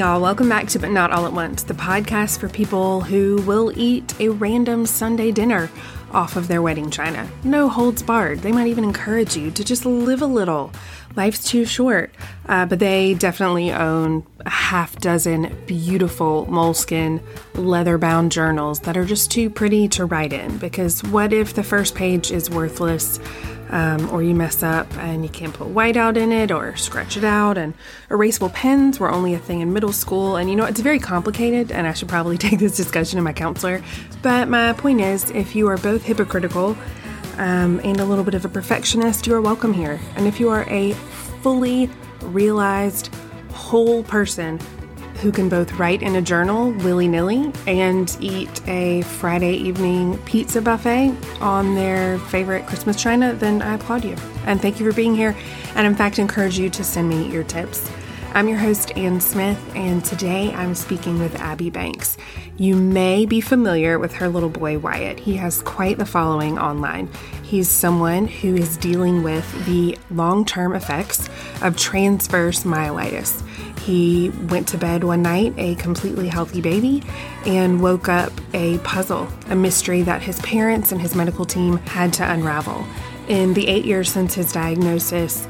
Y'all, welcome back to But Not All at Once, the podcast for people who will eat a random Sunday dinner off of their wedding china. No holds barred. They might even encourage you to just live a little. Life's too short. Uh, but they definitely own a half dozen beautiful moleskin leather bound journals that are just too pretty to write in. Because what if the first page is worthless? Um, or you mess up and you can't put whiteout in it or scratch it out. And erasable pens were only a thing in middle school. And you know, it's very complicated, and I should probably take this discussion to my counselor. But my point is if you are both hypocritical um, and a little bit of a perfectionist, you are welcome here. And if you are a fully realized, whole person who can both write in a journal willy nilly and eat a Friday evening pizza buffet on their favorite Christmas china, then I applaud you. And thank you for being here. And in fact, encourage you to send me your tips. I'm your host, Ann Smith, and today I'm speaking with Abby Banks. You may be familiar with her little boy, Wyatt. He has quite the following online. He's someone who is dealing with the long term effects of transverse myelitis. He went to bed one night a completely healthy baby and woke up a puzzle, a mystery that his parents and his medical team had to unravel. In the eight years since his diagnosis,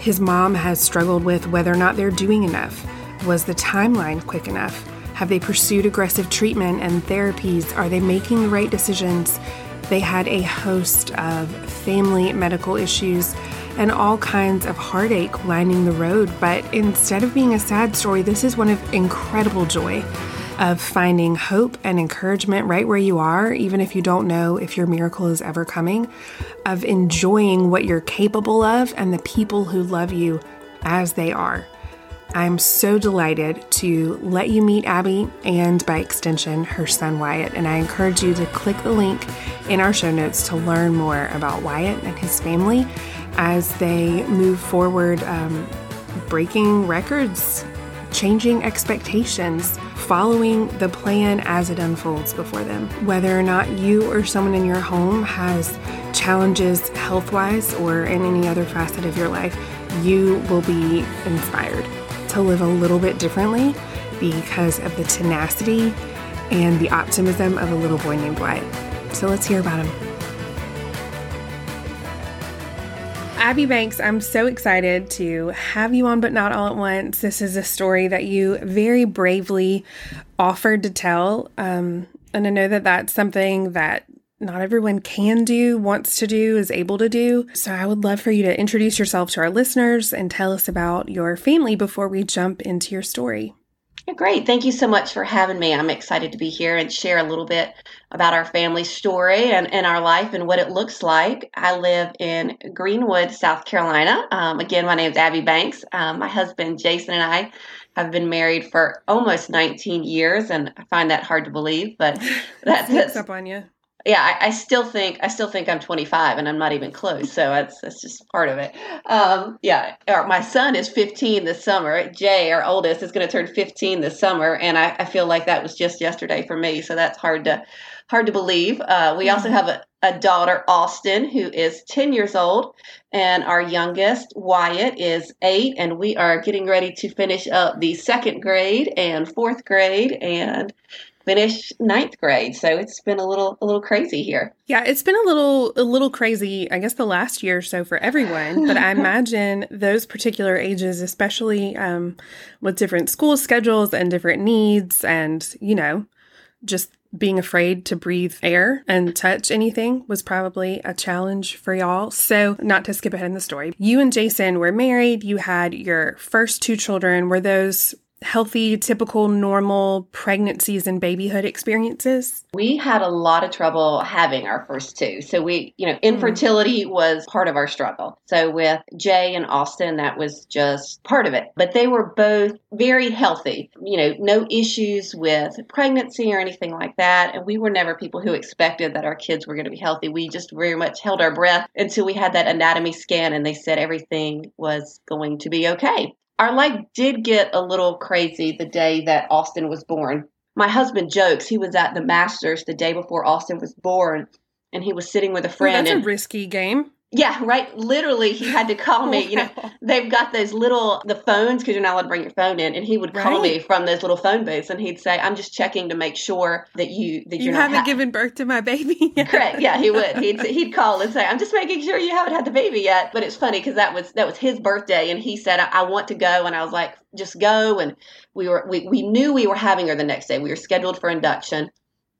his mom has struggled with whether or not they're doing enough. Was the timeline quick enough? Have they pursued aggressive treatment and therapies? Are they making the right decisions? They had a host of family medical issues and all kinds of heartache lining the road. But instead of being a sad story, this is one of incredible joy of finding hope and encouragement right where you are, even if you don't know if your miracle is ever coming, of enjoying what you're capable of and the people who love you as they are. I'm so delighted to let you meet Abby and, by extension, her son Wyatt. And I encourage you to click the link in our show notes to learn more about Wyatt and his family as they move forward, um, breaking records, changing expectations, following the plan as it unfolds before them. Whether or not you or someone in your home has challenges health wise or in any other facet of your life, you will be inspired to live a little bit differently because of the tenacity and the optimism of a little boy named Wyatt. So let's hear about him. Abby Banks, I'm so excited to have you on, but not all at once. This is a story that you very bravely offered to tell. Um, and I know that that's something that not everyone can do, wants to do, is able to do. So I would love for you to introduce yourself to our listeners and tell us about your family before we jump into your story. Great. Thank you so much for having me. I'm excited to be here and share a little bit about our family story and, and our life and what it looks like. I live in Greenwood, South Carolina. Um, again, my name is Abby Banks. Um, my husband, Jason, and I have been married for almost 19 years, and I find that hard to believe, but that's, that's up on you yeah, I, I, still think I still think I'm 25 and I'm not even close. So that's that's just part of it. Um, yeah, my son is 15 this summer. Jay, our oldest, is going to turn 15 this summer, and I, I, feel like that was just yesterday for me. So that's hard to hard to believe. Uh, we also mm-hmm. have a, a daughter, Austin, who is 10 years old, and our youngest, Wyatt, is eight, and we are getting ready to finish up the second grade and fourth grade and finish ninth grade. So it's been a little a little crazy here. Yeah, it's been a little a little crazy, I guess the last year or so for everyone. But I imagine those particular ages, especially um, with different school schedules and different needs and, you know, just being afraid to breathe air and touch anything was probably a challenge for y'all. So, not to skip ahead in the story, you and Jason were married. You had your first two children. Were those healthy, typical, normal pregnancies and babyhood experiences? We had a lot of trouble having our first two. So we, you know, hmm. infertility mm. was part of our struggle. So with Jay and Austin, that was just part of it. But they were both very healthy, you know, no issues with pregnancy or anything like that. And we were never people who expected that our kids were going to be healthy. We just very much held our breath until we had that anatomy scan and they said everything was going to be okay our life did get a little crazy the day that Austin was born. My husband jokes he was at the Masters the day before Austin was born, and he was sitting with a friend. Well, that's and, a risky game. Yeah, right. Literally, he had to call me. You know, they've got those little the phones because you're not allowed to bring your phone in, and he would call Right. me from those little phone booths, and he'd say, "I'm just checking to make sure that you that You haven't ha- given birth to my baby yet. Correct. Yeah, he would. He'd he'd call and say, "I'm just making sure you haven't had the baby yet." But it's funny because that was that was his birthday, and he said, I, "I want to go," and I was like, "Just go." And we were we we knew we were having her the next day. We were scheduled for induction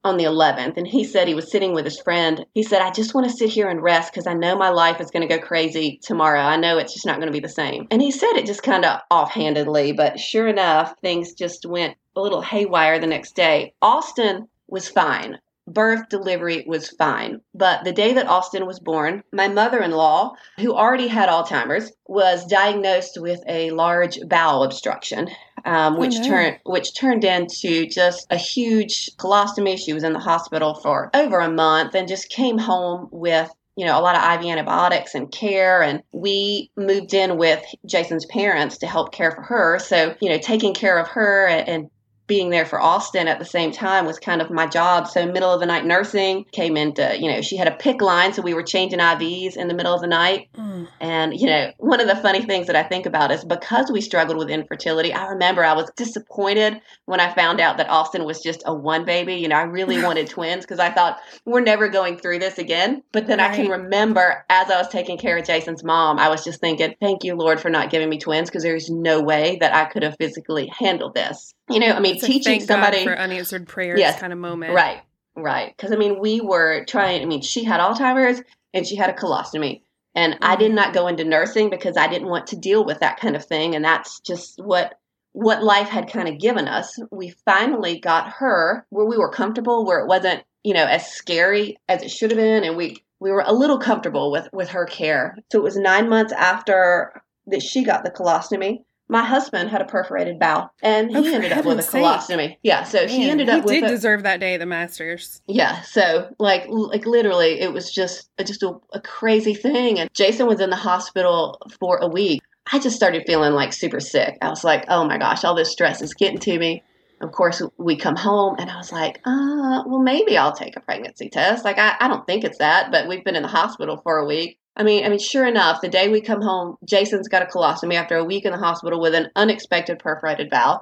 on the 11th, and he said he was sitting with his friend. He said, "I just want to sit here and rest because I know my life is going to go crazy tomorrow. I know it's just not going to be the same." And he said it just kind of offhandedly, but sure enough, things just went a little haywire the next day. Austin was fine birth delivery was fine. But the day that Austin was born, my mother in law, who already had Alzheimer's, was diagnosed with a large bowel obstruction. Um, Oh, which no. turned which turned into just a huge colostomy. She was in the hospital for over a month and just came home with you know a lot of IV antibiotics and care. And we moved in with Jason's parents to help care for her. So you know taking care of her and, and being there for Austin at the same time was kind of my job. So middle of the night nursing came into, you know, she had a PICC line, so we were changing IVs in the middle of the night. Mm. And, you know, one of the funny things that I think about is because we struggled with infertility, I remember I was disappointed when I found out that Austin was just a one baby. You know, I really wanted twins because I thought we're never going through this again. But then I can remember as I was taking care of Jason's mom, I was just thinking, thank you, Lord, for not giving me twins because there's no way that I could have physically handled this. You know, I mean, It's teaching somebody. God for unanswered prayers Yes. kind of moment. Right, right. Because I mean, we were trying. I mean, she had Alzheimer's and she had a colostomy, and I did Mhm. not go into nursing because I didn't want to deal with that kind of thing. And that's just what what life had kind of given us. We finally got her where we were comfortable, where it wasn't you know as scary as it should have been, and we we were a little comfortable with with her care. So it was nine months after that she got the colostomy. My husband had a perforated bowel, and Oh, he for ended up with a sake. colostomy. Yeah, so he ended up with did a, deserve that day the Masters. yeah, so like like literally, it was just just a, a crazy thing. And Jason was in the hospital for a week. I just started feeling like super sick. I was like, oh my gosh, all this stress is getting to me. Of course, we come home, and I was like, uh, well, maybe I'll take a pregnancy test. Like, I, I don't think it's that, but we've been in the hospital for a week. I mean, I mean, sure enough, the day we come home, Jason's got a colostomy after a week in the hospital with an unexpected perforated bowel.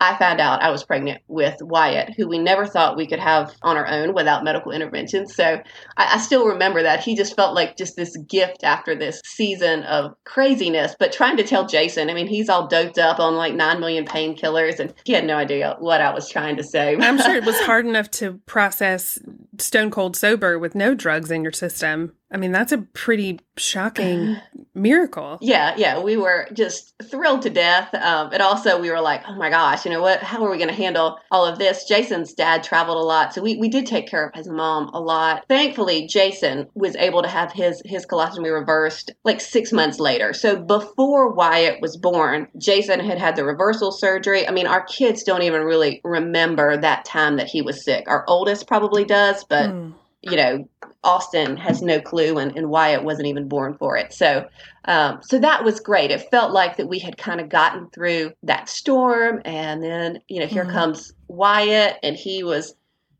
I found out I was pregnant with Wyatt, who we never thought we could have on our own without medical intervention. So I, I still remember that. He just felt like just this gift after this season of craziness. But trying to tell Jason, I mean, he's all doped up on like 9 million painkillers, and he had no idea what I was trying to say. I'm sure it was hard enough to process stone cold sober with no drugs in your system. I mean, that's a pretty shocking miracle. Yeah, yeah, we were just thrilled to death. Um, and also, we were like, oh my gosh, you know what? How are we going to handle all of this? Jason's dad traveled a lot, so we, we did take care of his mom a lot. Thankfully, Jason was able to have his his colostomy reversed like six months later. So before Wyatt was born, Jason had had the reversal surgery. I mean, our kids don't even really remember that time that he was sick. Our oldest probably does, but Mm. you know, Austin has no clue, and, and Wyatt wasn't even born for it. So, um, so that was great. It felt like that we had kind of gotten through that storm, and then you know, here Mhm. comes Wyatt, and he was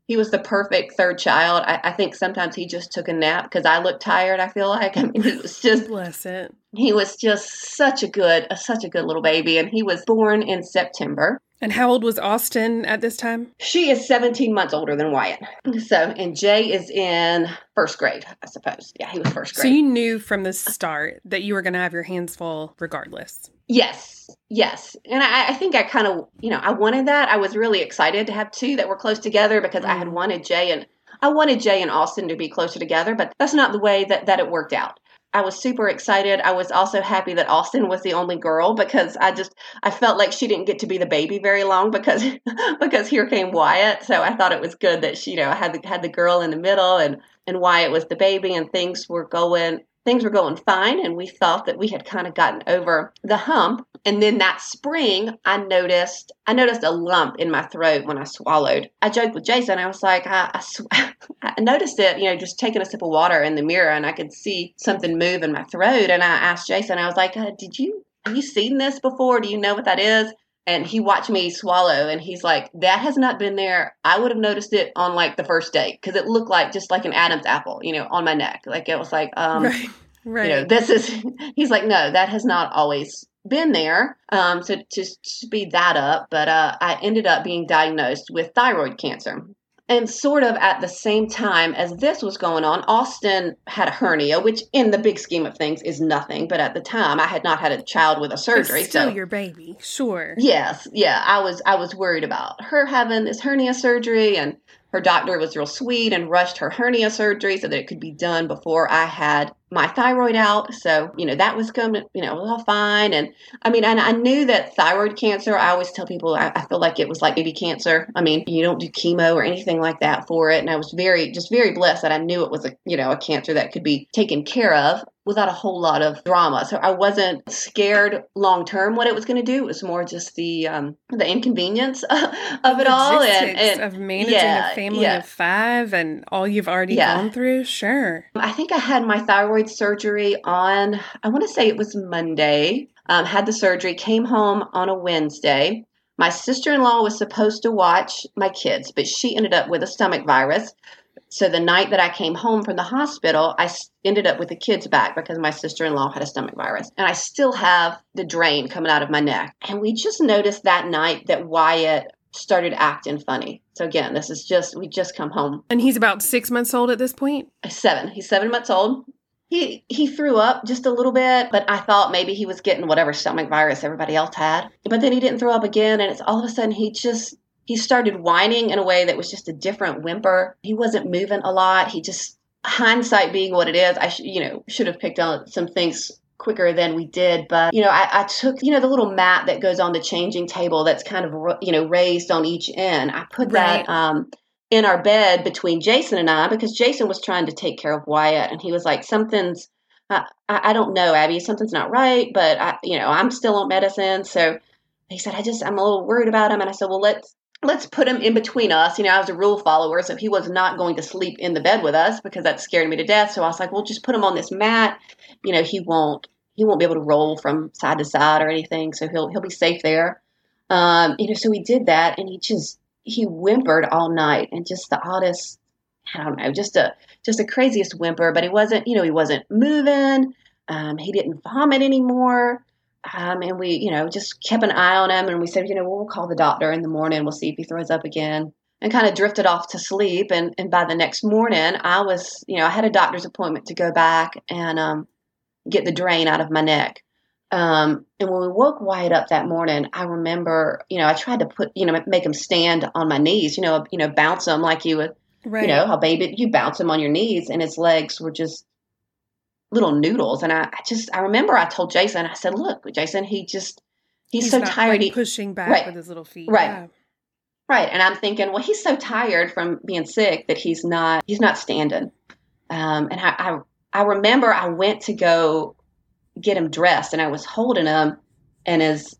he was the perfect third child. I, I think sometimes he just took a nap because I looked tired. I feel like I mean, he was just Bless it. he was just such a good such a good little baby, and he was born in September. And how old was Austin at this time? She is 17 months older than Wyatt. So, and Jay is in first grade, I suppose. Yeah, he was first grade. So you knew from the start that you were going to have your hands full regardless. yes, yes. And I, I think I kind of, you know, I wanted that. I was really excited to have two that were close together because I had Mm. wanted Jay and I wanted Jay and Austin to be closer together, but that's not the way that, that it worked out. I was super excited. I was also happy that Austin was the only girl because I just I felt like she didn't get to be the baby very long because because here came Wyatt. So I thought it was good that she you know had the had the girl in the middle and and Wyatt was the baby and things were going things were going fine and we thought that we had kind of gotten over the hump. And then that spring i noticed i noticed a lump in my throat when i swallowed. I joked with jason. I was like i, I, sw- I noticed it you know just taking a sip of water in the mirror and i could see something move in my throat. And i asked jason i was like uh, did you have you seen this before? Do you know what that is and he watched me swallow and he's like that has not been there i would have noticed it on like the first date because it looked like just like an adam's apple you know on my neck like it was like um right. Right. You know, this is, he's like, no, that has not always been there. Um, so to speed that up, but uh, I ended up being diagnosed with thyroid cancer. And sort of at the same time as this was going on, Austin had a hernia, which in the big scheme of things is nothing. But at the time, I had not had a child with a surgery. It's still so your baby, sure. yes, yeah, I was I was worried about her having this hernia surgery, and her doctor was real sweet and rushed her hernia surgery so that it could be done before I had my thyroid out. So, you know, that was coming, you know, all fine. And I mean, and I knew that thyroid cancer, I always tell people, I, I, feel like it was like baby cancer. I mean, you don't do chemo or anything like that for it. And I was very, just very blessed that I knew it was a, you know, a cancer that could be taken care of without a whole lot of drama. So I wasn't scared long term what it was going to do. It was more just the um, the inconvenience of it all and, and of managing yeah, a family yeah. of five and all you've already yeah. gone through. Sure. I think I had my thyroid surgery on I want to say it was Monday. Um, had the surgery, came home on a Wednesday. My sister in law was supposed to watch my kids, but she ended up with a stomach virus. So the night that I came home from the hospital, I ended up with the kids back because my sister in law had a stomach virus. And I still have the drain coming out of my neck. And we just noticed that night that Wyatt started acting funny. So again, this is just, we just come home. And he's about six months old at this point? Seven. He's seven months old. He he threw up just a little bit, but I thought maybe he was getting whatever stomach virus everybody else had. But then he didn't throw up again, and it's all of a sudden he just he started whining in a way that was just a different whimper. He wasn't moving a lot. He just hindsight being what it is, I sh- you know should have picked on some things quicker than we did. But you know, I, I, took you know the little mat that goes on the changing table that's kind of you know raised on each end. I put right. that um, in our bed between Jason and I because Jason was trying to take care of Wyatt, and he was like, "Something's." I, I don't know, Abby. Something's not right, but I, you know, I'm still on medicine. So he said, I just, I'm a little worried about him. And I said, well, let's, let's put him in between us. You know, I was a rule follower, so he was not going to sleep in the bed with us because that scared me to death. So I was like, well, just put him on this mat. You know, he won't he won't be able to roll from side to side or anything, so he'll he'll be safe there. Um, you know, so we did that, and he just he whimpered all night, and just the oddest, I don't know, just a just the craziest whimper. But he wasn't, you know, he wasn't moving. Um, he didn't vomit anymore. Um, and we, you know, just kept an eye on him and we said, you know, we'll call the doctor in the morning. We'll see if he throws up again and kind of drifted off to sleep. And, and by the next morning, I was, you know, I had a doctor's appointment to go back and um, get the drain out of my neck. Um, and when we woke Wyatt up that morning, I remember, you know, I tried to put, you know, make him stand on my knees, you know, you know, bounce him like you would, right. you know, how baby, you bounce him on your knees and his legs were just little noodles. And I, I, just, I remember I told Jason, I said, look, Jason, he just, he's, he's so tired. Like pushing back right, with his little feet. Right. Yeah. Right. And I'm thinking, well, he's so tired from being sick that he's not, he's not standing. Um, and I, I, I remember I went to go get him dressed and I was holding him and his,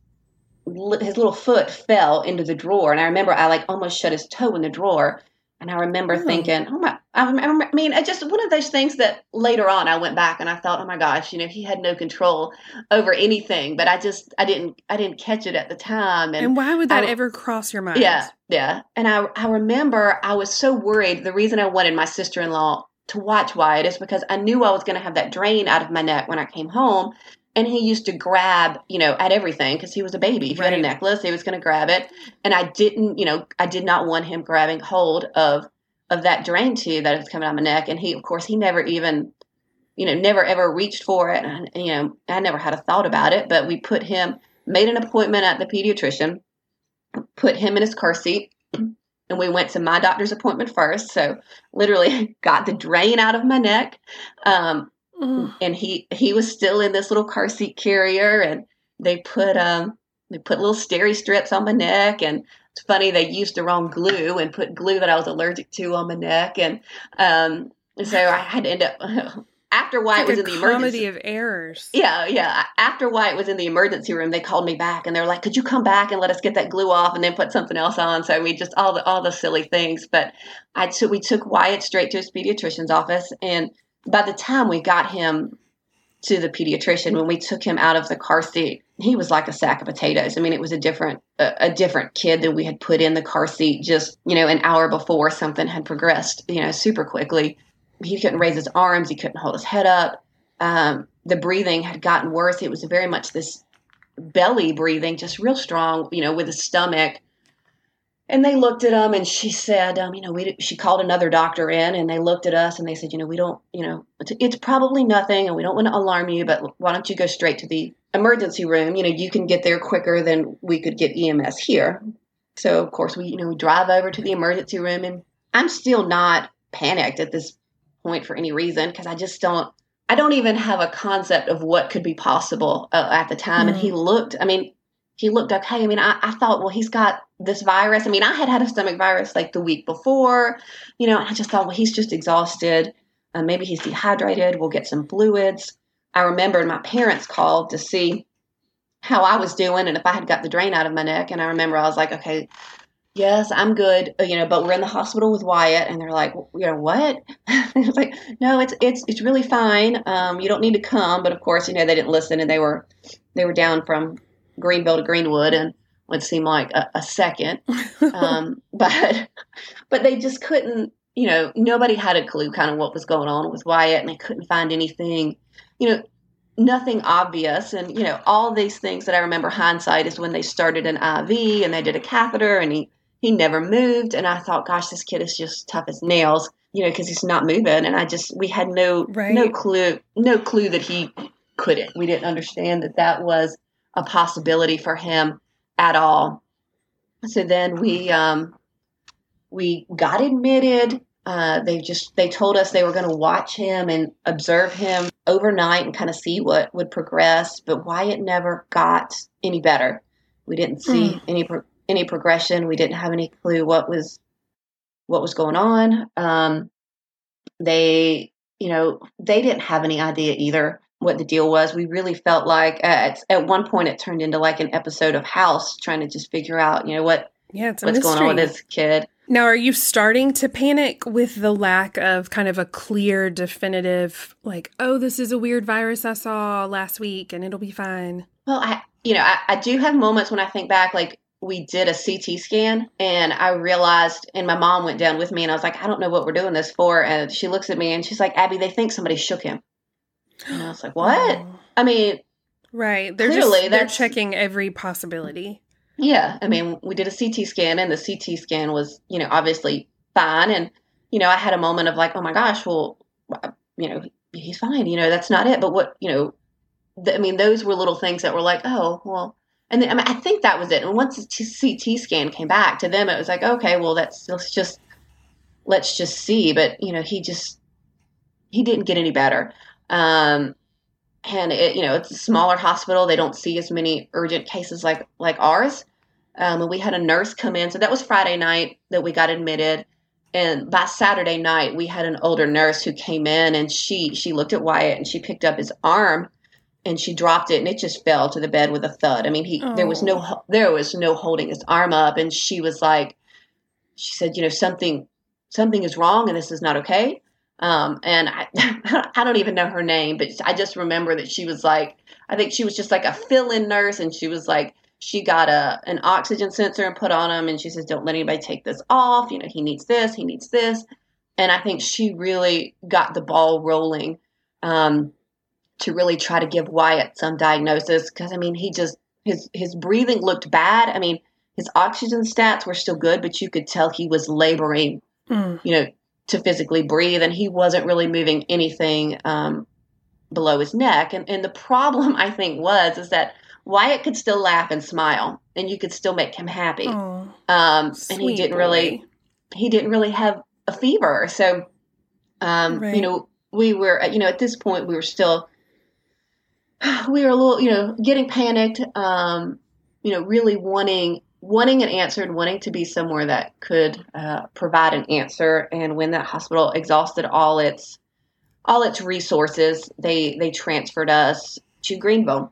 his little foot fell into the drawer. And I remember I like almost shut his toe in the drawer and I remember oh. thinking, oh my, I, I mean, I just one of those things that later on I went back and I thought, oh my gosh, you know, he had no control over anything, but I just, I didn't, I didn't catch it at the time. And, and why would that I, ever cross your mind? Yeah, yeah. And I, I remember I was so worried. The reason I wanted my sister in law to watch Wyatt is because I knew I was going to have that drain out of my neck when I came home and he used to grab you know at everything because he was a baby if right. you had a necklace he was going to grab it and i didn't you know i did not want him grabbing hold of of that drain tube that was coming out my neck and he of course he never even you know never ever reached for it and you know i never had a thought about it but we put him made an appointment at the pediatrician put him in his car seat and we went to my doctor's appointment first so literally got the drain out of my neck um, and he he was still in this little car seat carrier, and they put um they put little steri strips on my neck, and it's funny they used the wrong glue and put glue that I was allergic to on my neck, and um so I had to end up. After Wyatt like was in the emergency of errors. Yeah, yeah. After Wyatt was in the emergency room, they called me back and they were like, "Could you come back and let us get that glue off and then put something else on?" So we just all the all the silly things. But I took we took Wyatt straight to his pediatrician's office and by the time we got him to the pediatrician, when we took him out of the car seat, he was like a sack of potatoes. I mean, it was a different a, a different kid than we had put in the car seat just you know an hour before. Something had progressed, you know, super quickly. He couldn't raise his arms. He couldn't hold his head up. um, the breathing had gotten worse. It was very much this belly breathing, just real strong, you know, with the stomach. And they looked at him, and she said, um, you know, we she called another doctor in, and they looked at us, and they said, you know, we don't, you know, it's, it's probably nothing, and we don't want to alarm you, but why don't you go straight to the emergency room? You know, you can get there quicker than we could get EMS here. So of course we, you know, we drive over to the emergency room, and I'm still not panicked at this point for any reason because I just don't I don't even have a concept of what could be possible uh, at the time. Mm. And he mm. looked, I mean, he looked okay. I mean, I, I, thought, well, he's got this virus. I mean, I had had a stomach virus like the week before, you know, I just thought, well, he's just exhausted. Uh, maybe he's dehydrated. We'll get some fluids. I remembered my parents called to see how I was doing and if I had got the drain out of my neck. And I remember I was like, okay, yes, I'm good, uh, you know, but we're in the hospital with Wyatt, and they're like, you know, what? it's like, no, it's it's it's really fine. Um, you don't need to come, but of course, you know, they didn't listen, and they were they were down from Greenville to Greenwood, and would seem like a, a second, um, but but they just couldn't, you know, nobody had a clue kind of what was going on with Wyatt, and they couldn't find anything, you know. Nothing obvious, and you know all these things that I remember hindsight is when they started an IV and they did a catheter, and he he never moved. And I thought, gosh, this kid is just tough as nails, you know, because he's not moving. And I just, we had no, right. no clue, no clue that he couldn't. We didn't understand that that was a possibility for him at all. So then we, um, we got admitted. Uh, they just they told us they were going to watch him and observe him overnight and kind of see what would progress. But Wyatt never got any better. We didn't see mm. any pro- any progression. We didn't have any clue what was what was going on. Um, they, you know, they didn't have any idea either what the deal was. We really felt like at at one point it turned into like an episode of House, trying to just figure out, you know, what yeah, what's mystery. going on with this kid. Now, are you starting to panic with the lack of kind of a clear, definitive, like, oh, this is a weird virus I saw last week and it'll be fine? Well, I, you know, I, I do have moments when I think back, like, we did a CT scan and I realized, and my mom went down with me and I was like, I don't know what we're doing this for. And she looks at me and she's like, Abby, they think somebody shook him. And I was like, what? Oh. I mean, right. They're clearly just, they're checking every possibility. Yeah. I mean, we did a CT scan and the CT scan was, you know, obviously fine. And, you know, I had a moment of like, oh my gosh, well, uh, you know, he's fine. You know, that's not it. But what, you know, th- I mean, those were little things that were like, oh, well, and then, I, mean, I think that was it. And once the CT scan came back to them, it was like, okay, well, that's let's just let's just see. But you know, he just he didn't get any better. Um, and it, you know, it's a smaller hospital. They don't see as many urgent cases like like ours. Um, and we had a nurse come in. So that was Friday night that we got admitted. And by Saturday night, we had an older nurse who came in and she she looked at Wyatt and she picked up his arm and she dropped it and it just fell to the bed with a thud. I mean, he oh. there was no oh. there was no holding his arm up and she was like she said, you know, something something is wrong and this is not okay. Um, and I, I don't even know her name, but I just remember that she was like, I think she was just like a fill-in nurse, and she was like, she got a an oxygen sensor and put on him, and she says, don't let anybody take this off. You know, he needs this, he needs this, and I think she really got the ball rolling. Um, to really try to give Wyatt some diagnosis because I mean he just his his breathing looked bad. I mean his oxygen stats were still good, but you could tell he was laboring, mm. you know, to physically breathe, and he wasn't really moving anything um, below his neck. And and the problem I think was is that Wyatt could still laugh and smile, and you could still make him happy. Oh, um, and he didn't really he didn't really have a fever, so um, right. you know we were you know at this point we were still we were a little, you know, getting panicked, um, you know, really wanting wanting an answer and wanting to be somewhere that could uh, provide an answer. And when that hospital exhausted all its all its resources, they they transferred us to Greenville.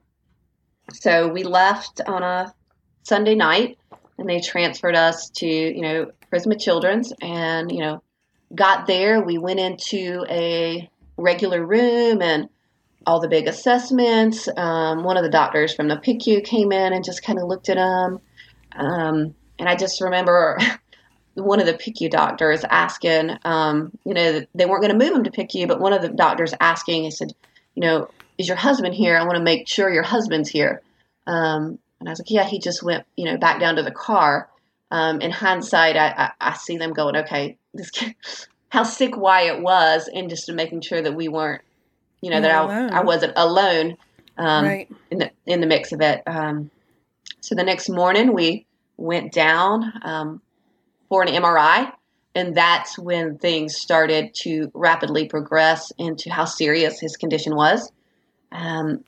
So we left on a Sunday night, and they transferred us to you know Prisma Children's, and you know got there. We went into a regular room and all the big assessments. Um, one of the doctors from the PICU came in and just kind of looked at him. Um, and I just remember one of the PICU doctors asking, um, you know, they weren't going to move him to PICU, but one of the doctors asking, he said, you know, is your husband here? I want to make sure your husband's here. Um, and I was like, yeah, he just went, you know, back down to the car. Um, in hindsight, I, I, I, see them going, okay, this kid, how sick Wyatt was, and just making sure that we weren't, you know, that I, I wasn't alone um, right. in the in the mix of it. Um, so the next morning, we went down um, for an MRI, and that's when things started to rapidly progress into how serious his condition was. Um,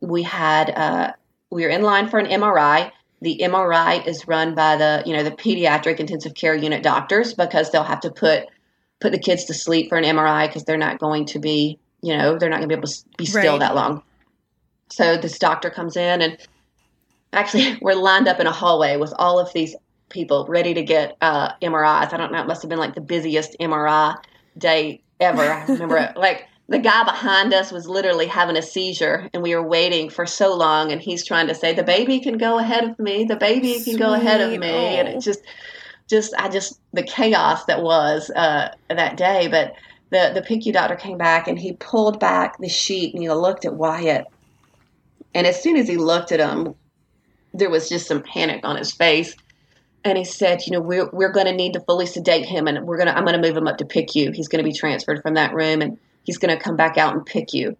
we had uh, we were in line for an MRI. The MRI is run by the you know the pediatric intensive care unit doctors because they'll have to put put the kids to sleep for an MRI because they're not going to be you know they're not going to be able to be still right. that long. So this doctor comes in and actually we're lined up in a hallway with all of these people ready to get uh, MRIs. I don't know. It must have been like the busiest MRI day ever. I remember it. like the guy behind us was literally having a seizure and we were waiting for so long and he's trying to say the baby can go ahead of me the baby can Sweet. go ahead of me oh. and it just just i just the chaos that was uh, that day but the the PICU doctor came back and he pulled back the sheet and he looked at wyatt and as soon as he looked at him there was just some panic on his face and he said, you know, we're, we're going to need to fully sedate him and we're to, I'm going to move him up to PICU. He's going to be transferred from that room. And he's going to come back out and PICU. I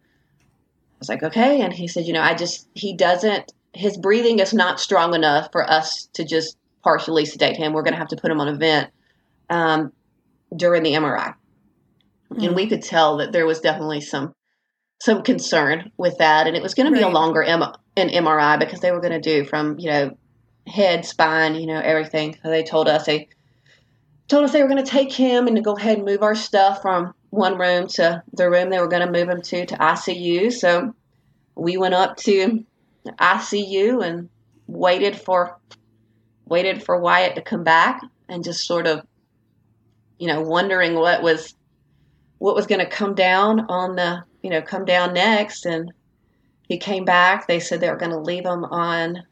was like, okay. And he said, you know, I just, he doesn't, his breathing is not strong enough for us to just partially sedate him. We're going to have to put him on a vent um, during the MRI. Mm-hmm. And we could tell that there was definitely some some concern with that, and it was going to be a longer M- an MRI because they were going to do from you know head, spine, you know everything. So they told us they told us they were going to take him and to go ahead and move our stuff from one room to the room they were going to move him to to ICU. So we went up to ICU and waited for waited for Wyatt to come back and just sort of you know wondering what was what was going to come down on the you know come down next and he came back they said they were going to leave him on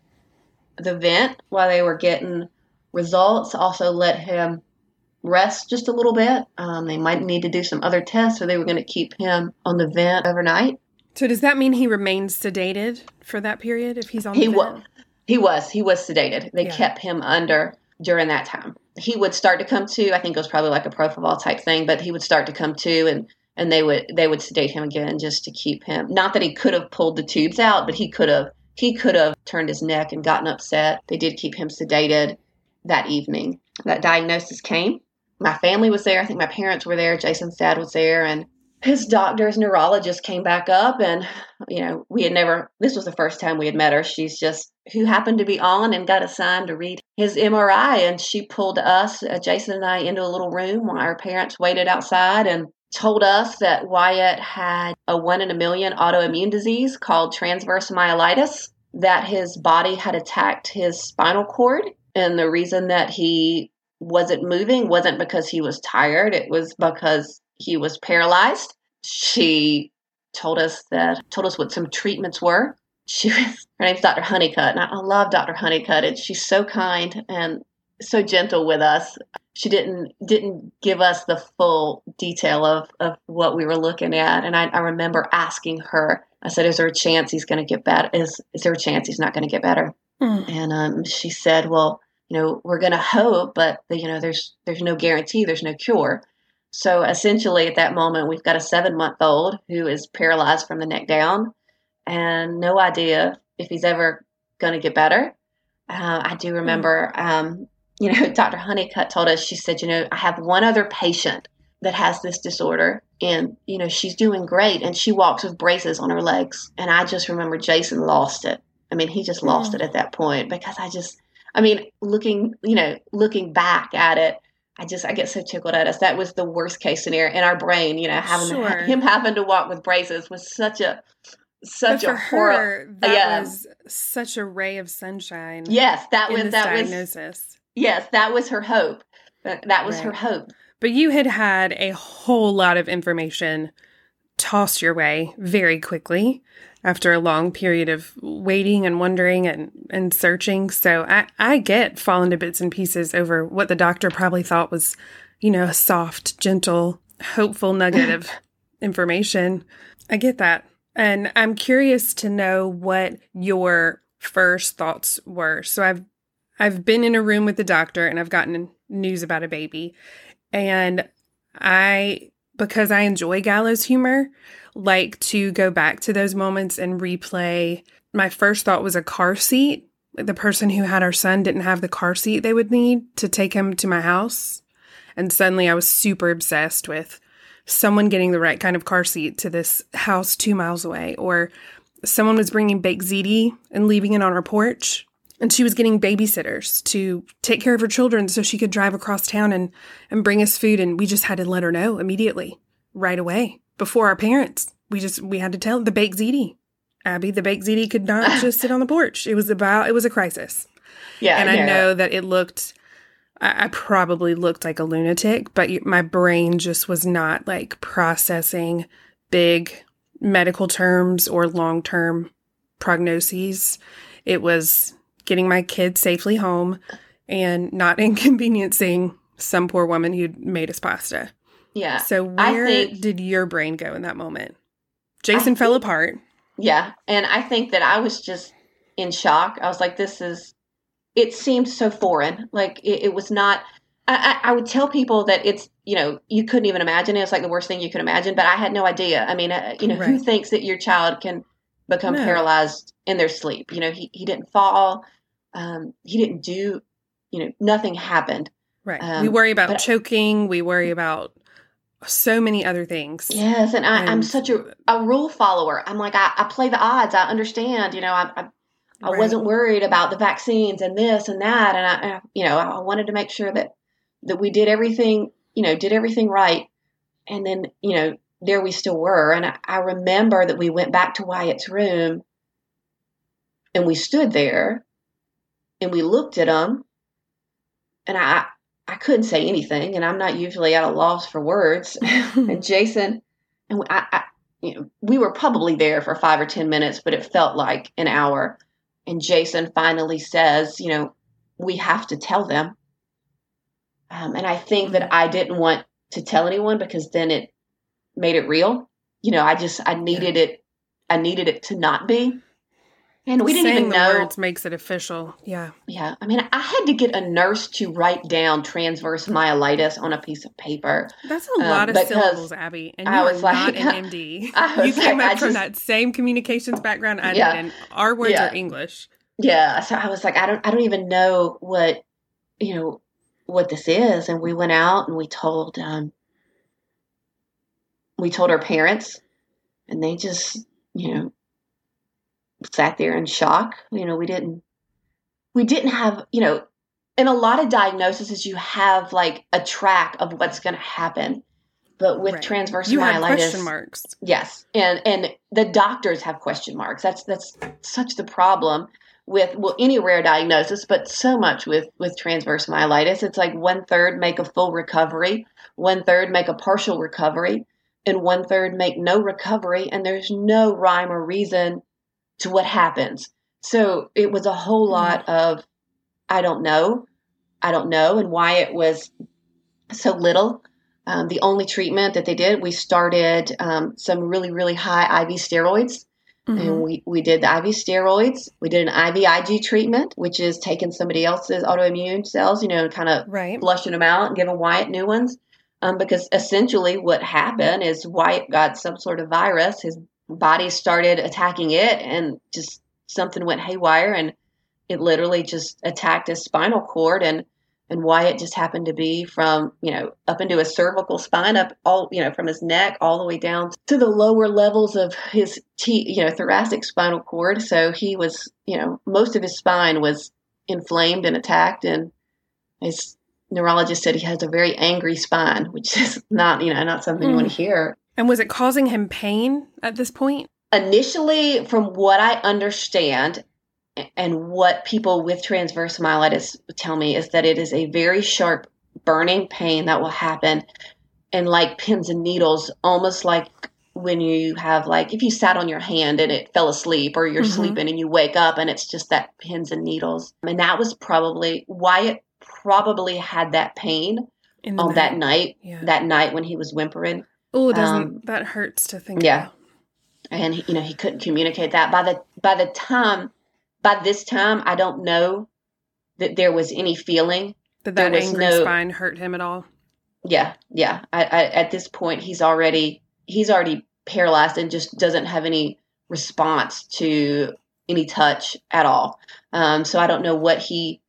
the vent while they were getting results also let him rest just a little bit. Um, they might need to do some other tests, or they were going to keep him on the vent overnight. So does that mean he remains sedated for that period if he's on the he vent? Was, he was. He was sedated. They yeah. kept him under during that time. He would start to come to. I think it was probably like a propofol type thing, but he would start to come to, and and they would they would sedate him again just to keep him. Not that he could have pulled the tubes out, but he could have he could have turned his neck and gotten upset. They did keep him sedated that evening. That diagnosis came my family was there. I think my parents were there. Jason's dad was there, and his doctor's neurologist came back up, and you know we had never. This was the first time we had met her. She's just who happened to be on and got assigned to read his MRI, and she pulled us, uh, Jason and I, into a little room while our parents waited outside, and told us that Wyatt had a one in a million autoimmune disease called transverse myelitis. That his body had attacked his spinal cord, and the reason that he wasn't moving wasn't because he was tired, it was because he was paralyzed. She told us that told us what some treatments were. She was her name's Dr. Honeycutt, and I, I love Dr. Honeycutt. And she's so kind and so gentle with us. She didn't didn't give us the full detail of, of what we were looking at. And I, I remember asking her, I said, Is there a chance he's gonna get better? Is is there a chance he's not gonna get better? Mm. And um, she said, Well, you know we're going to hope but you know there's there's no guarantee there's no cure so essentially at that moment we've got a seven month old who is paralyzed from the neck down and no idea if he's ever going to get better uh, i do hmm. remember um, you know dr honeycutt told us she said you know i have one other patient that has this disorder and you know she's doing great and she walks with braces on her legs and i just remember jason lost it i mean he just lost mm. it at that point because i just I mean, looking, you know, looking back at it, I just I get so tickled at us. That was the worst case scenario in our brain. You know, having sure. him having to walk with braces was such a such but a horror. That yeah. was such a ray of sunshine. Yes, that was that diagnosis. was yes, that was her hope. Uh, that was right. her hope. But you had had a whole lot of information tossed your way very quickly after a long period of waiting and wondering and, and searching. So I, I get falling to bits and pieces over what the doctor probably thought was, you know, a soft, gentle, hopeful nugget of information. I get that. And I'm curious to know what your first thoughts were. So I've I've been in a room with the doctor and I've gotten news about a baby. And I because I enjoy gallows humor, like to go back to those moments and replay. My first thought was a car seat. The person who had our son didn't have the car seat they would need to take him to my house. And suddenly I was super obsessed with someone getting the right kind of car seat to this house two miles away, or someone was bringing baked ziti and leaving it on our porch. And she was getting babysitters to take care of her children so she could drive across town and, and bring us food. And we just had to let her know immediately, right away, before our parents. We just, we had to tell the baked ziti. Abby, the baked ziti could not just sit on the porch. It was about, it was a crisis. Yeah. And I yeah. know that it looked I, I probably looked like a lunatic, but my brain just was not like processing big medical terms or long term prognoses. It was getting my kids safely home and not inconveniencing some poor woman who'd made us pasta. Yeah. So where think, did your brain go in that moment? Jason fell apart. Yeah. And I think that I was just in shock. I was like, this is it seemed so foreign. Like it, it was not. I, I, would tell people that it's you know you couldn't even imagine it. It's like the worst thing you could imagine. But I had no idea. I mean, uh, you know, right. who thinks that your child can become no. paralyzed in their sleep? You know, he he didn't fall. Um, he didn't do. You know, nothing happened. Right. Um, we worry about choking. We worry about so many other things. Yes, and, I, am such a, a rule follower. I'm like, I, I play the odds. I understand. You know, I, I I right. wasn't worried about the vaccines and this and that, and I, you know, I wanted to make sure that that we did everything, you know, did everything right. And then, you know, there we still were. And I, I remember that we went back to Wyatt's room, and we stood there, and we looked at them and I I couldn't say anything, and I'm not usually at a loss for words. and Jason, and I, I, you know, we were probably there for five or ten minutes, but it felt like an hour. And Jason finally says, you know, we have to tell them. Um, and I think that I didn't want to tell anyone because then it made it real. You know, I just I needed it. I needed it to not be. And we didn't even know. words makes it official. Yeah. Yeah. I mean, I had to get a nurse to write down transverse myelitis on a piece of paper. That's a um, lot of syllables, Abby. And you I was like, not an MD. you came like, up from just, that same communications background I yeah, did, and our words yeah. are English. Yeah. So I was like, I don't, I don't even know what, you know, what this is. And we went out and we told, um, we told our parents, and they just, you know, sat there in shock. You know, we didn't we didn't have, you know, in a lot of diagnoses you have like a track of what's going to happen. But with right. transverse you myelitis, question marks. Yes, and and the doctors have question marks. That's that's such the problem with well any rare diagnosis, but so much with with transverse myelitis. It's like one third make a full recovery, one third make a partial recovery, and one third make no recovery. And there's no rhyme or reason to what happens. So it was a whole mm-hmm. lot of, I don't know, I don't know, and Wyatt was so little. Um, the only treatment that they did, we started um, some really, really high IV steroids. Mm-hmm. And we, we did the IV steroids. We did an IVIG treatment, which is taking somebody else's autoimmune cells, you know, and kind of right. flushing them out and giving Wyatt new ones. Um, because essentially what happened is Wyatt got some sort of virus. His body started attacking it and just something went haywire and it literally just attacked his spinal cord and and why it just happened to be from you know up into his cervical spine up all you know from his neck all the way down to the lower levels of his t you know thoracic spinal cord so he was you know most of his spine was inflamed and attacked and his neurologist said he has a very angry spine which is not you know not something mm. you want to hear and was it causing him pain at this point? Initially, from what I understand, and what people with transverse myelitis tell me is that it is a very sharp burning pain that will happen and like pins and needles almost like when you have like if you sat on your hand and it fell asleep or you're mm-hmm. sleeping and you wake up and it's just that pins and needles and that was probably why it probably had that pain on night. that night yeah. that night when he was whimpering Oh, doesn't um, that hurts to think? Yeah, about. and you know he couldn't communicate that by the by the time by this time I don't know that there was any feeling that that angry no, spine hurt him at all. Yeah, yeah. I, I, at this point, he's already he's already paralyzed and just doesn't have any response to any touch at all. Um, so I don't know what he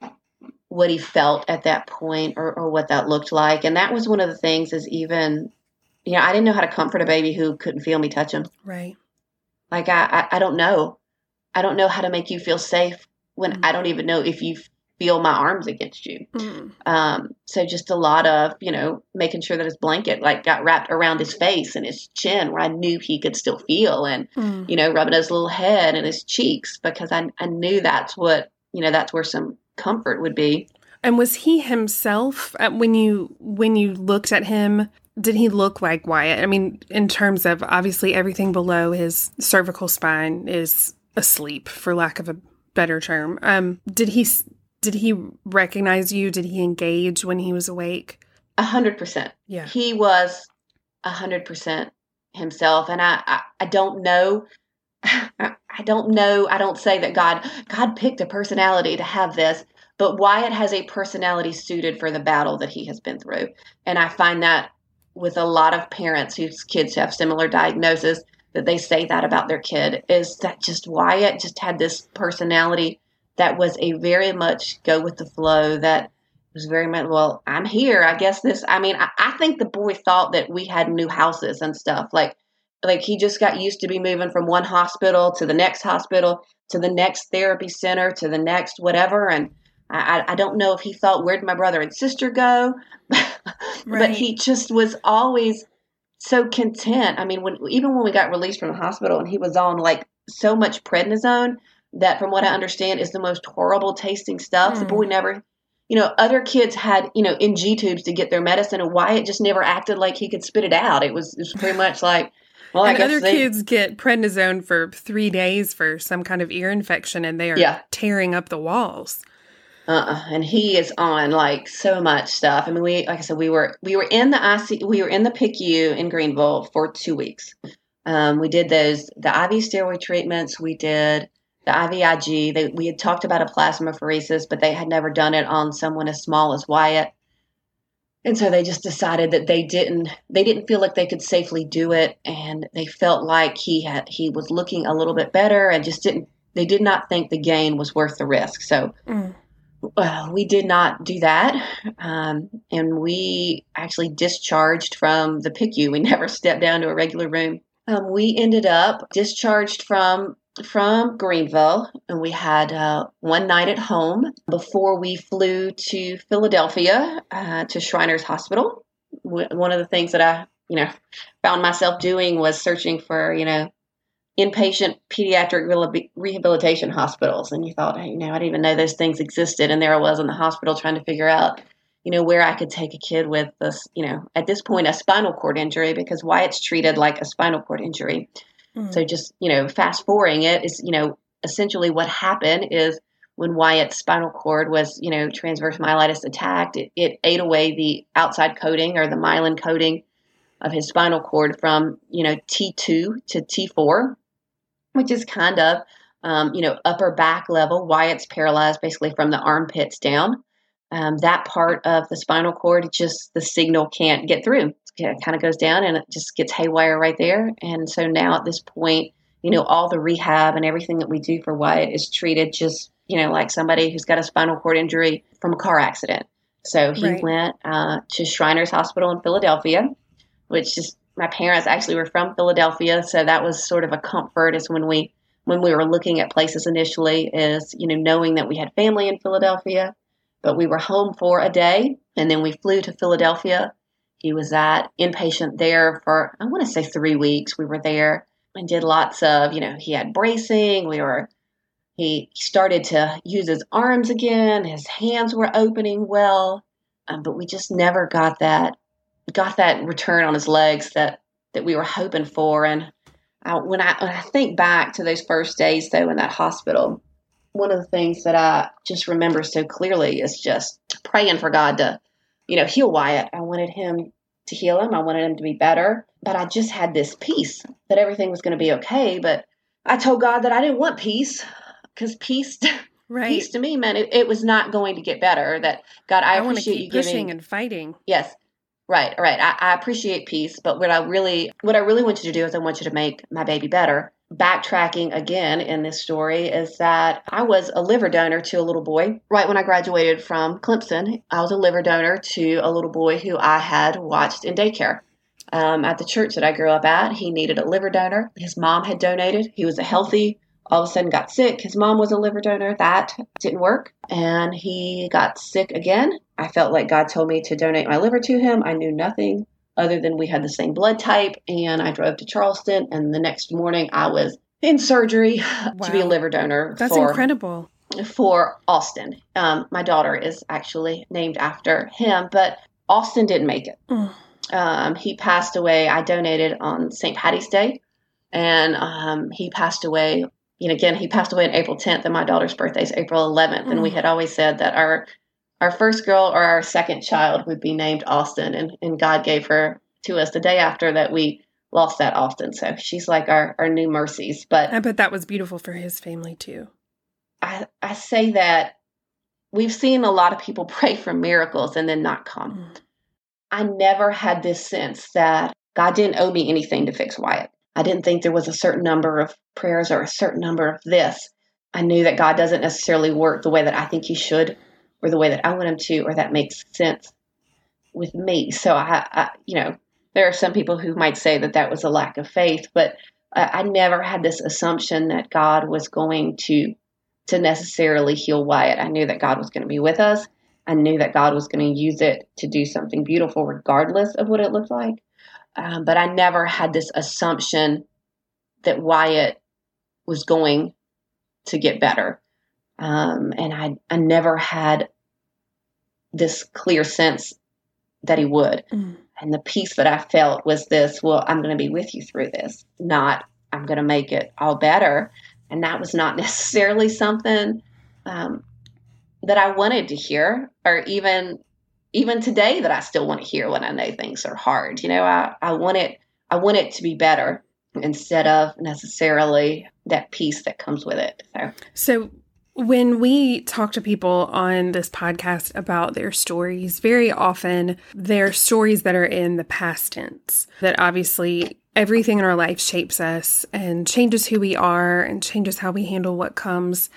what he felt at that point or, or what that looked like. And that was one of the things is even you know, I didn't know how to comfort a baby who couldn't feel me touch him. Right. Like I, I, I don't know. I don't know how to make you feel safe when mm-hmm. I don't even know if you feel my arms against you. Mm. Um, so just a lot of, you know, making sure that his blanket like got wrapped around his face and his chin where I knew he could still feel and, mm. you know, rubbing his little head and his cheeks because I, I knew that's what, you know, that's where some comfort would be. And was he himself when you when you looked at him? Did he look like Wyatt? I mean, in terms of obviously everything below his cervical spine is asleep, for lack of a better term. Um, did he did he recognize you? Did he engage when he was awake? A hundred percent. Yeah. He was a hundred percent himself. And I, I, I don't know. I don't know. I don't say that God, God picked a personality to have this, but Wyatt has a personality suited for the battle that he has been through. And I find that with a lot of parents whose kids have similar diagnoses that they say that about their kid is that just Wyatt just had this personality that was a very much go with the flow that was very much well i'm here i guess this i mean I, I, think the boy thought that we had new houses and stuff like like he just got used to be moving from one hospital to the next hospital to the next therapy center to the next whatever and i i don't know if he thought where'd my brother and sister go right. but he just was always so content i mean when even when we got released from the hospital and he was on like so much prednisone that from what I understand is the most horrible tasting stuff. Mm. The boy hmm. never you know, other kids had, you know, NG tubes to get their medicine and Wyatt just never acted like he could spit it out. It was, it was pretty much like, well, and other they, kids get prednisone for three days for some kind of ear infection and they are yeah. tearing up the walls. Uh-uh. And he is on like so much stuff. I mean, we, like I said, we were, we were in the IC, we were in the PICU in Greenville for two weeks. Um, we did those, the IV steroid treatments. We did the IVIG. They, we had talked about a plasmapheresis, but they had never done it on someone as small as Wyatt. And so they just decided that they didn't they didn't feel like they could safely do it and they felt like he had he was looking a little bit better and just didn't they did not think the gain was worth the risk. So mm. Well, we did not do that. Um, and we actually discharged from the PICU. We never stepped down to a regular room. Um, we ended up discharged from from Greenville, and we had uh, one night at home before we flew to Philadelphia uh, to Shriners Hospital. One of the things that I, you know, found myself doing was searching for, you know, inpatient pediatric rehabilitation hospitals. And you thought, hey, you know, I didn't even know those things existed. And there I was in the hospital trying to figure out, you know, where I could take a kid with this, you know, at this point, a spinal cord injury because Wyatt's treated like a spinal cord injury. Mm. So just, you know, fast forwarding it is, you know, essentially what happened is when Wyatt's spinal cord was, you know, transverse myelitis attacked, it, it ate away the outside coating or the myelin coating of his spinal cord from, you know, T2 to T4, which is kind of, um, you know, upper back level. Wyatt's paralyzed basically from the armpits down. Um, that part of the spinal cord, just the signal can't get through it kind of goes down and it just gets haywire right there. And so now at this point, you know, all the rehab and everything that we do for Wyatt is treated just, you know, like somebody who's got a spinal cord injury from a car accident. So he right. went uh, to Shriners Hospital in Philadelphia, which is my parents actually were from Philadelphia, so that was sort of a comfort. Is when we when we were looking at places initially, is you know knowing that we had family in Philadelphia, but we were home for a day, and then we flew to Philadelphia he was at inpatient there for, I want to say three weeks. We were there and did lots of, you know, he had bracing. We were, he started to use his arms again. His hands were opening well, um, but we just never got that, got that return on his legs that, that we were hoping for. And I, when I, when I think back to those first days though in that hospital, one of the things that I just remember so clearly is just praying for God to you know, heal Wyatt. I wanted him to heal him. I wanted him to be better. But I just had this peace that everything was going to be okay. But I told God that I didn't want peace because peace. Right. Peace to me meant it, it was not going to get better. That God, I, I appreciate you pushing giving. and fighting. Yes, right, right. I, I appreciate peace, but what I really, what I really want you to do is I want you to make my baby better. Backtracking again in this story is that I was a liver donor to a little boy right when I graduated from Clemson. I was a liver donor to a little boy who I had watched in daycare. Um, at the church that I grew up at, he needed a liver donor. His mom had donated. He was a healthy, all of a sudden got sick. His mom was a liver donor. That didn't work. And he got sick again. I felt like God told me to donate my liver to him. I knew nothing other than we had the same blood type. And I drove to Charleston. And the next morning, I was in surgery to be a liver donor That's for, incredible. for Austin. Um, my daughter is actually named after him, but Austin didn't make it. Mm. Um, he passed away. I donated on St. Patty's Day, and um, he passed away. You know, again, he passed away on April 10th, and my daughter's birthday is April 11th. And we Mm. had always said that our our first girl or our second child would be named Austin, and, and God gave her to us the day after that we lost that Austin. So she's like our, our new mercies. But I bet that was beautiful for his family too. I, I say that we've seen a lot of people pray for miracles and then not come. Mm. I never had this sense that God didn't owe me anything to fix Wyatt. I didn't think there was a certain number of prayers or a certain number of this. I knew that God doesn't necessarily work the way that I think He should, or the way that I want Him to, or that makes sense with me. So I, I you know, there are some people who might say that that was a lack of faith, but I, I never had this assumption that God was going to to necessarily heal Wyatt. I knew that God was going to be with us. I knew that God was going to use it to do something beautiful, regardless of what it looked like. Um, but I never had this assumption that Wyatt was going to get better. Um, and I, I never had this clear sense that he would. Mm. And the peace that I felt was this well, I'm going to be with you through this, not I'm going to make it all better. And that was not necessarily something um, that I wanted to hear, or even even today that I still want to hear when I know things are hard. You know, I, I want it I want it to be better instead of necessarily that peace that comes with it. So So, when we talk to people on this podcast about their stories, very often they're stories that are in the past tense. That obviously everything in our life shapes us and changes who we are and changes how we handle what comes.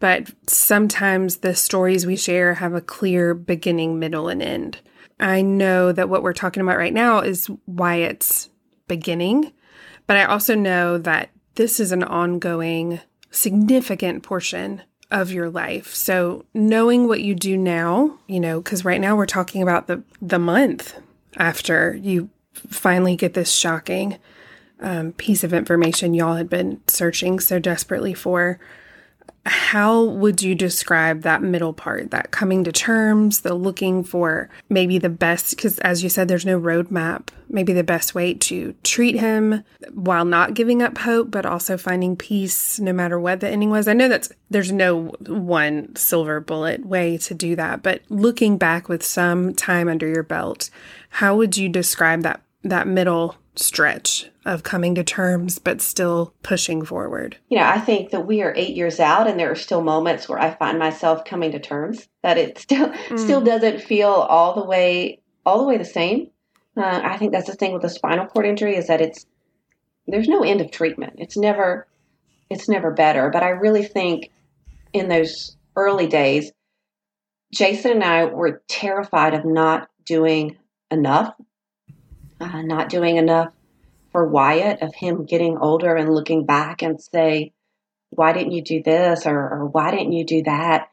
But sometimes the stories we share have a clear beginning, middle, and end. I know that what we're talking about right now is Wyatt's beginning, but I also know that this is an ongoing, significant portion of your life. So knowing what you do now, you know, because right now we're talking about the the month after you finally get this shocking um, piece of information y'all had been searching so desperately for. How would you describe that middle part, that coming to terms, the looking for maybe the best? Because as you said, there's no roadmap, maybe the best way to treat him while not giving up hope, but also finding peace no matter what the ending was. I know that's there's no one silver bullet way to do that, but looking back with some time under your belt, how would you describe that that middle stretch of coming to terms but still pushing forward? you know, I think that we are eight years out, and there are still moments where I find myself coming to terms that it still still doesn't feel all the way all the way the same. Uh, I think that's the thing with a spinal cord injury is that it's there's no end of treatment. It's never it's never better. But I really think in those early days, Jason and I were terrified of not doing enough, uh, not doing enough for Wyatt, of him getting older and looking back and say, why didn't you do this or, or why didn't you do that?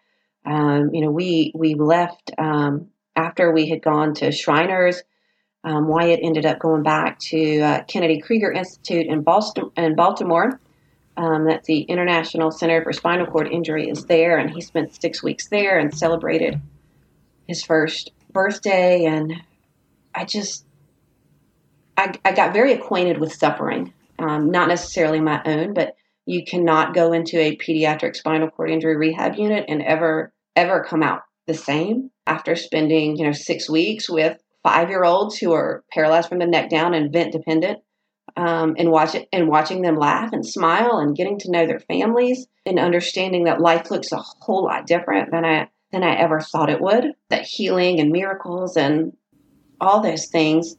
Um, you know, we we left um, after we had gone to Shriners. Um, Wyatt ended up going back to uh, Kennedy Krieger Institute in Boston in Baltimore. Um, that's the International Center for Spinal Cord Injury is there, and he spent six weeks there and celebrated his first birthday. And I just I, I got very acquainted with suffering, um, not necessarily my own, but you cannot go into a pediatric spinal cord injury rehab unit and ever ever come out the same after spending you know six weeks with five year olds who are paralyzed from the neck down and vent dependent. Um, and watch it and watching them laugh and smile and getting to know their families and understanding that life looks a whole lot different than I than I ever thought it would. That healing and miracles and all those things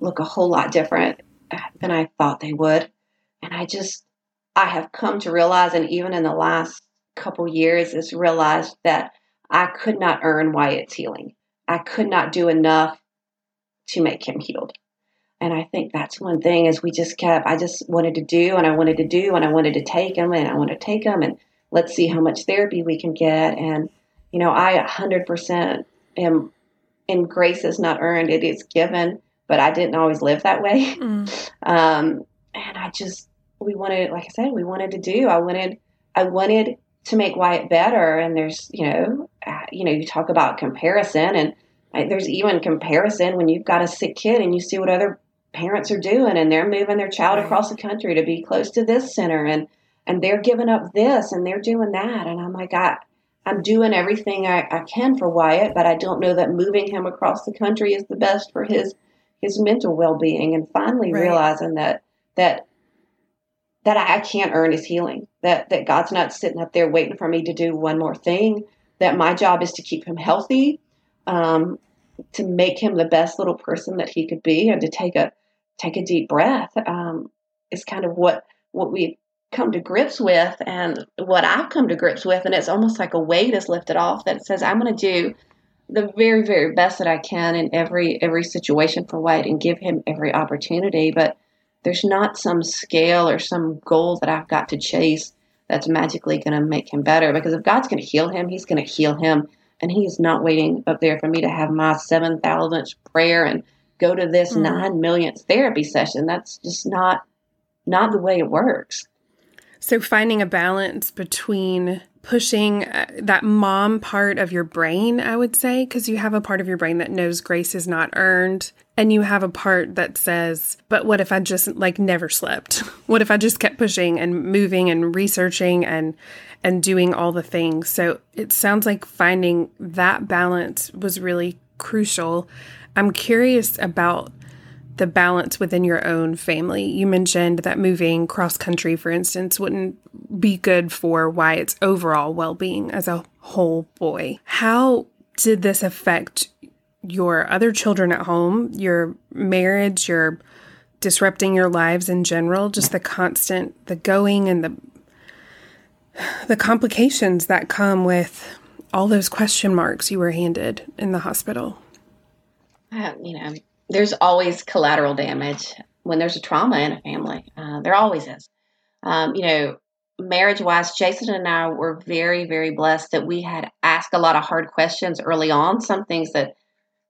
look a whole lot different than I thought they would. And I just I have come to realize, and even in the last couple years, is realized that I could not earn Wyatt's healing. I could not do enough to make him healed. And I think that's one thing is we just kept, I just wanted to do and I wanted to do and I wanted to take him and I want to take him and let's see how much therapy we can get. And, you know, I 100% am, in grace is not earned, it is given, but I didn't always live that way. Mm. Um, and I just, we wanted, like I said, we wanted to do, I wanted, I wanted to make Wyatt better. And there's, you know, uh, you know, you talk about comparison and, there's even comparison when you've got a sick kid and you see what other parents are doing and they're moving their child right. across the country to be close to this center and and they're giving up this and they're doing that and i'm like i i'm doing everything I, I can for wyatt but i don't know that moving him across the country is the best for his his mental well-being and finally right. realizing that that that I can't earn his healing that that god's not sitting up there waiting for me to do one more thing that my job is to keep him healthy um, to make him the best little person that he could be and to take a take a deep breath um, is kind of what what we come to grips with and what I've come to grips with and it's almost like a weight is lifted off that says I'm going to do the very very best that I can in every every situation for Wyatt and give him every opportunity but there's not some scale or some goal that I've got to chase that's magically going to make him better because if God's going to heal him he's going to heal him and he's not waiting up there for me to have my 7,000th prayer and go to this mm. 9 millionth therapy session. That's just not not the way it works. So finding a balance between pushing uh, that mom part of your brain, I would say, because you have a part of your brain that knows grace is not earned. And you have a part that says, but what if I just like never slept? What if I just kept pushing and moving and researching and and doing all the things. So it sounds like finding that balance was really crucial. I'm curious about the balance within your own family. You mentioned that moving cross country, for instance, wouldn't be good for Wyatt's overall well being as a whole boy. How did this affect your other children at home, your marriage, your disrupting your lives in general, just the constant, the going and the the complications that come with all those question marks you were handed in the hospital? Uh, you know, there's always collateral damage when there's a trauma in a family. Uh, there always is. Um, you know, marriage wise, Jason and I were very, very blessed that we had asked a lot of hard questions early on, some things that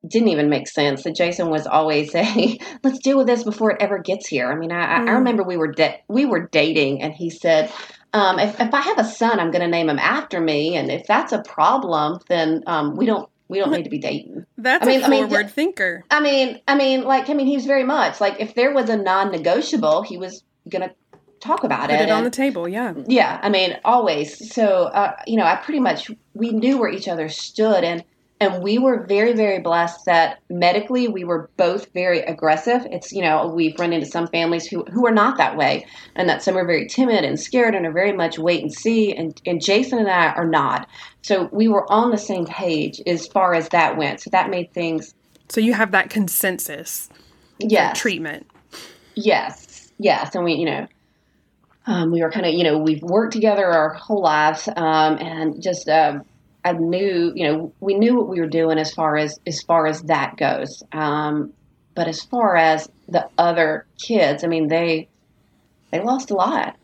didn't even make sense. That Jason was always saying, "Let's deal with this before it ever gets here." I mean, I, mm. I remember we were de- we were dating, and he said, um, if, if I have a son, I'm going to name him after me, and if that's a problem, then um, we don't we don't need to be dating. That's I mean, a forward I mean, thinker. I mean, I mean, like, I mean, he was very much like if there was a non-negotiable, he was going to talk about it. Put it. it and, on the table, yeah. Yeah, I mean, always. So, uh, you know, I pretty much we knew where each other stood, and and we were very very blessed that medically we were both very aggressive. It's you know we've run into some families who who are not that way and that some are very timid and scared and are very much wait and see. And and jason and i are not. So we were on the same page as far as that went. So that made things so you have that consensus yes. treatment. Yes. Yes. And we you know um, we were kind of, you know, we've worked together our whole lives, um, and just uh, I knew, you know, we knew what we were doing as far as as far as that goes. Um, but as far as the other kids, I mean, they they lost a lot.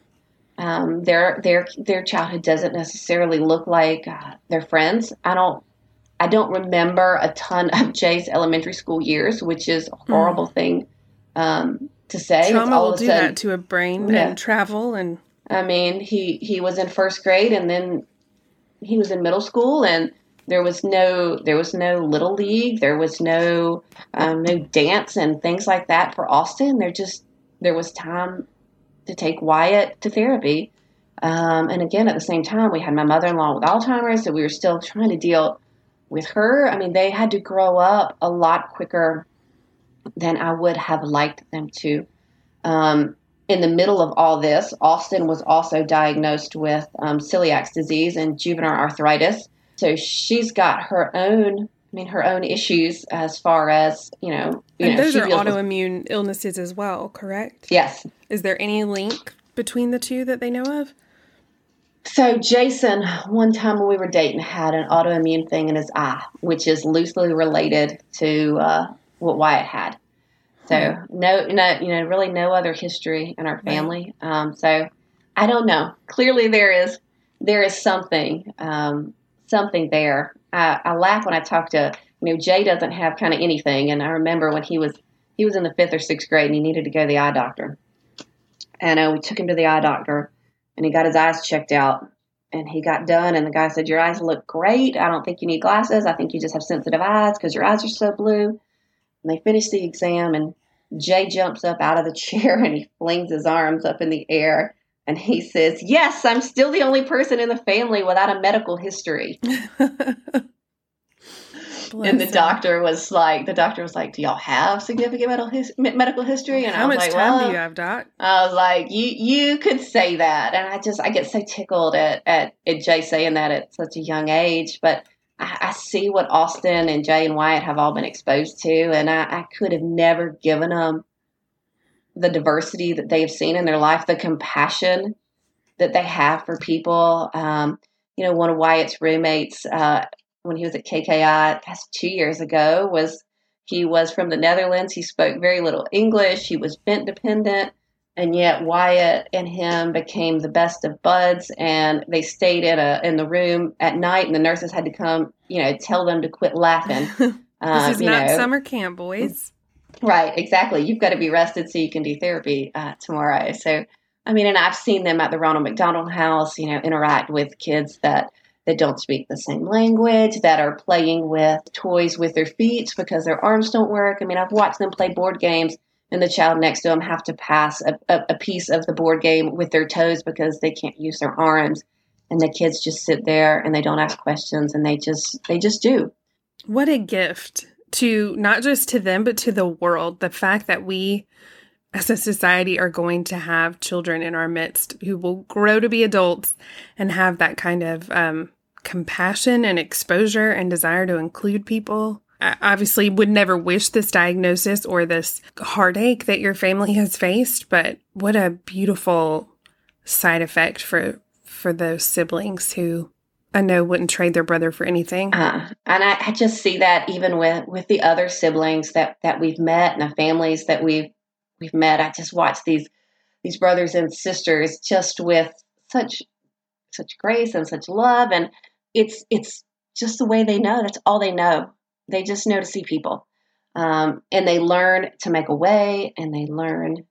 Um, their their their childhood doesn't necessarily look like uh, their friends. I don't I don't remember a ton of Jay's elementary school years, which is a horrible mm. thing um, to say. Trauma will do sudden, that to a brain yeah. and travel and. I mean, he he was in first grade, and then he was in middle school and there was no there was no little league. There was no um, no dance and things like that for austin. There just there was time to take wyatt to therapy. Um, and again at the same time we had my mother-in-law with alzheimer's so we were still trying to deal with her, I mean, they had to grow up a lot quicker than I would have liked them to. Um, in the middle of all this, Austin was also diagnosed with um, celiac disease and juvenile arthritis. So she's got her own, I mean, her own issues as far as you know. You and know, those are autoimmune with, illnesses as well, correct? Yes. Is there any link between the two that they know of? So Jason, one time when we were dating, had an autoimmune thing in his eye, which is loosely related to uh, what Wyatt had. So no, no, you know, really no other history in our family. Um, so I don't know. Clearly, there is there is something um, something there. I, I laugh when I talk to you know Jay doesn't have kind of anything, and I remember when he was he was in the fifth or sixth grade and he needed to go to the eye doctor, and uh, we took him to the eye doctor, and he got his eyes checked out, and he got done, and the guy said, "Your eyes look great. I don't think you need glasses. I think you just have sensitive eyes because your eyes are so blue." And they finish the exam, and Jay jumps up out of the chair and he flings his arms up in the air and he says, Yes, I'm still the only person in the family without a medical history. and the doctor was like, the doctor was like, "Do y'all have significant medical his- medical history?" And how I was much like, time well, do you have, doc? I was like, "You you could say that," and I just I get so tickled at at, at Jay saying that at such a young age, but I, I, see what Austin and Jay and Wyatt have all been exposed to, and I, I could have never given them the diversity that they have seen in their life, the compassion that they have for people. Um, you know, one of Wyatt's roommates uh, when he was at KKI past two years ago was he was from the Netherlands. He spoke very little English. He was vent dependent and yet Wyatt and him became the best of buds, and they stayed in a in the room at night, and the nurses had to come, you know, tell them to quit laughing. this is um, not know. summer camp, boys. Right, exactly. You've got to be rested so you can do therapy uh, tomorrow. So, I mean, and I've seen them at the Ronald McDonald House, you know, interact with kids that that don't speak the same language, that are playing with toys with their feet because their arms don't work. I mean, I've watched them play board games and the child next to them have to pass a, a, a, piece of the board game with their toes because they can't use their arms. And the kids just sit there and they don't ask questions and they just they just do. What a gift to not just to them but to the world. The fact that we as a society are going to have children in our midst who will grow to be adults and have that kind of um, compassion and exposure and desire to include people I obviously would never wish this diagnosis or this heartache that your family has faced, but what a beautiful side effect for for those siblings who I know wouldn't trade their brother for anything. Uh, and I, I, just see that even with with the other siblings that that we've met and the families that we've we've met. I just watch these these brothers and sisters just with such such grace and such love, and it's it's just the way they know. That's all they know. They just know to see people. Um, and they learn to make a way and they learn,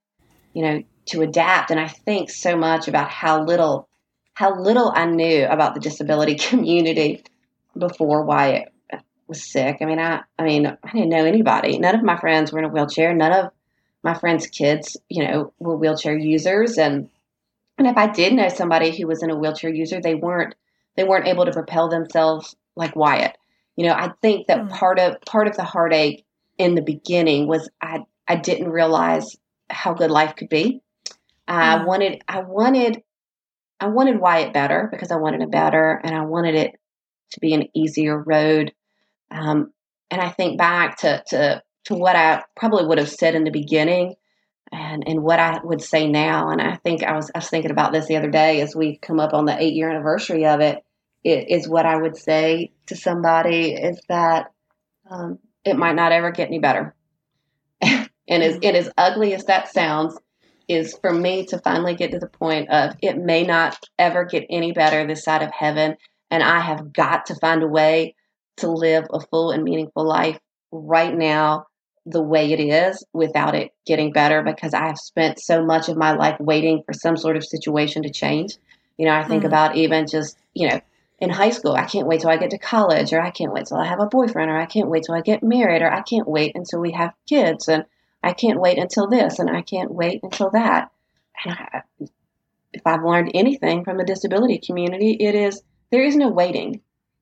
you know, to adapt. And I think so much about how little, how little I knew about the disability community before Wyatt was sick. I mean, I, I mean, I didn't know anybody. None of my friends were in a wheelchair. None of my friends' kids, you know, were wheelchair users. And, and if I did know somebody who was in a wheelchair user, they weren't, they weren't able to propel themselves like Wyatt. You know, I think that mm. part of part of the heartache in the beginning was I I didn't realize how good life could be. I mm. wanted I wanted I wanted Wyatt better because I wanted it better and I wanted it to be an easier road. Um, and I think back to, to to what I probably would have said in the beginning and and what I would say now. And I think I was I was thinking about this the other day as we come up on the eight year anniversary of it is what I would say to somebody is that um, it might not ever get any better. and as and as ugly as that sounds, is for me to finally get to the point of it may not ever get any better this side of heaven, and I have got to find a way to live a full and meaningful life right now the way it is without it getting better because I have spent so much of my life waiting for some sort of situation to change. You know, I think mm. about even just, you know, in high school. I can't wait till I get to college, or I can't wait till I have a boyfriend, or I can't wait till I get married, or I can't wait until we have kids, and I can't wait until this, and I can't wait until that. And I, if I've learned anything from the disability community, it is there is no waiting.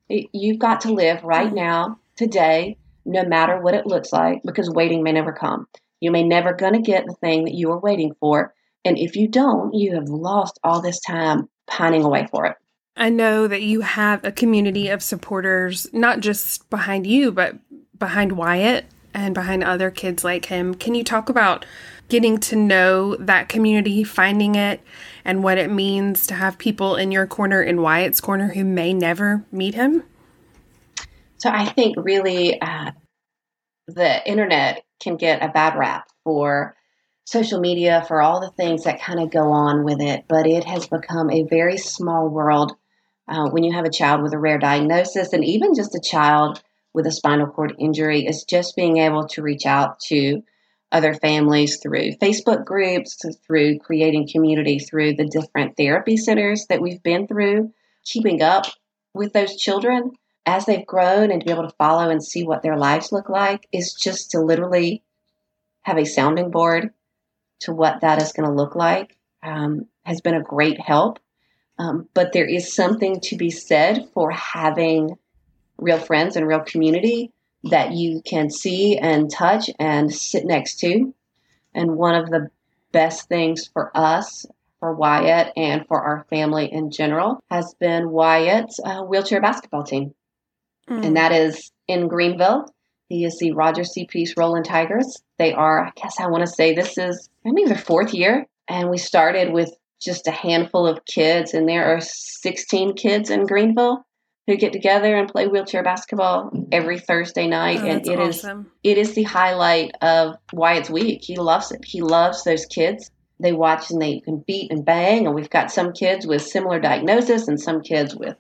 You've got to live right mm-hmm. now, today, no matter what it looks like, because waiting may never come. You may never gonna get the thing that you are waiting for. And if you don't, you have lost all this time pining away for it. I know that you have a community of supporters, not just behind you, but behind Wyatt and behind other kids like him. Can you talk about getting to know that community, finding it, and what it means to have people in your corner, in Wyatt's corner, who may never meet him? So I think really uh, the internet can get a bad rap for social media, for all the things that kind of go on with it, but it has become a very small world uh, when you have a child with a rare diagnosis and even just a child with a spinal cord injury is just being able to reach out to other families through Facebook groups, through creating community, through the different therapy centers that we've been through, keeping up with those children as they've grown and to be able to follow and see what their lives look like is just to literally have a sounding board to what that is going to look like um, has been a great help. Um, but there is something to be said for having real friends and real community that you can see and touch and sit next to. And one of the best things for us, for Wyatt, and for our family in general has been Wyatt's uh, wheelchair basketball team. Mm. And that is in Greenville. He is the Roger C. Peace Rolling Tigers. They are, I guess I want to say this is I maybe their fourth year. And we started with just a handful of kids, and there are 16 kids in Greenville who get together and play wheelchair basketball every Thursday night, oh, and it awesome. is it is the highlight of Wyatt's week. He loves it. He loves those kids. They watch and they can beat and bang, and we've got some kids with similar diagnosis and some kids with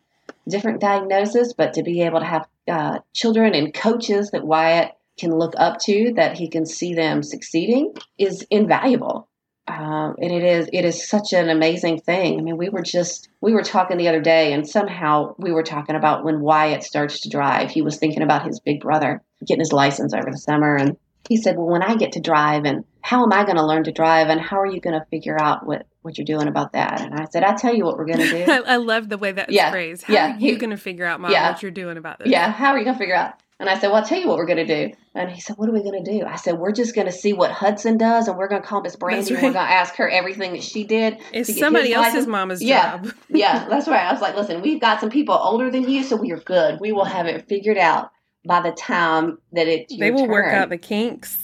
different diagnosis. But to be able to have uh, children and coaches that Wyatt can look up to, that he can see them succeeding, is invaluable. Um, and it is it is such an amazing thing. I mean, we were just we were talking the other day, and somehow we were talking about when Wyatt starts to drive. He was thinking about his big brother getting his license over the summer, and he said, "Well, when I get to drive, and how am I going to learn to drive, and how are you going to figure out what what you're doing about that?" And I said, "I tell you what we're going to do." I, I, love the way that's yeah, phrased. How yeah, are you going to figure out, Mom, yeah, what you're doing about this? Yeah, how are you going to figure out? And I said, Well, I'll tell you what we're going to do. And he said, What are we going to do? I said, We're just going to see what Hudson does, and we're going to call Miss Brandy, right. and we're going to ask her everything that she did. It's somebody else's license. mama's yeah. job. yeah, that's right. I was like, Listen, we've got some people older than you, so we're good. We will have it figured out by the time that it. They will turn. work out the kinks.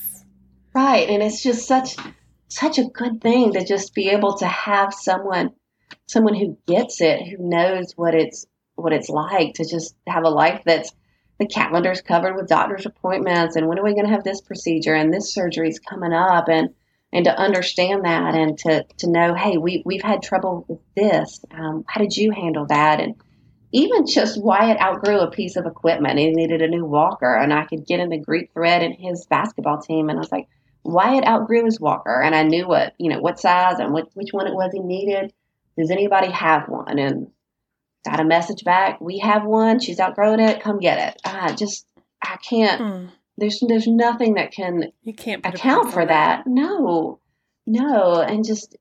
Right. And it's just such such a good thing to just be able to have someone someone who gets it, who knows what it's what it's like to just have a life that's the calendar's covered with doctor's appointments and when are we going to have this procedure? And this surgery is coming up and and to understand that and to to know hey we we've had trouble with this um, how did you handle that? And even just Wyatt outgrew a piece of equipment he needed a new walker and I could get in the Greek thread in his basketball team and I was like Wyatt outgrew his walker and I knew what you know what size and what, which one it was he needed. Does anybody have one? And got a message back. We have one. She's outgrown it. Come get it. I just, I can't. Mm. There's there's nothing that can you can't account for that. that. No, no, and just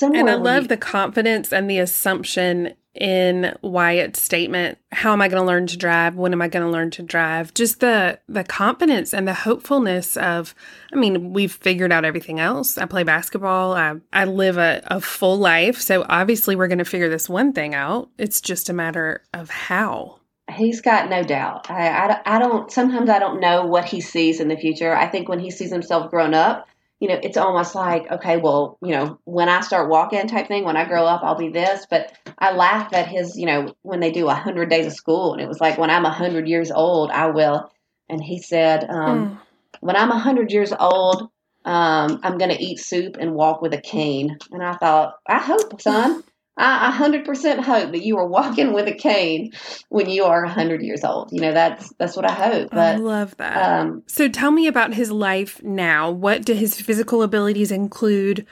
and I love you, the confidence and the assumption in Wyatt's statement. How am I going to learn to drive? When am I going to learn to drive? Just the the confidence and the hopefulness of. I mean, we've figured out everything else. I play basketball. I I live a, a full life, so obviously we're going to figure this one thing out. It's just a matter of how. He's got no doubt. I, I, I don't. Sometimes I don't know what he sees in the future. I think when he sees himself grown up, you know, it's almost like, okay, well, you know, when I start walking type thing, when I grow up, I'll be this. But I laugh at his, you know, when they do a hundred days of school, and it was like, when I'm a hundred years old, I will. And he said, um, mm. when I'm a hundred years old, um, I'm going to eat soup and walk with a cane. And I thought, I hope, son. I 100% hope that you are walking with a cane when you are 100 years old. You know, that's that's what I hope. But, I love that. Um, so tell me about his life now. What do his physical abilities include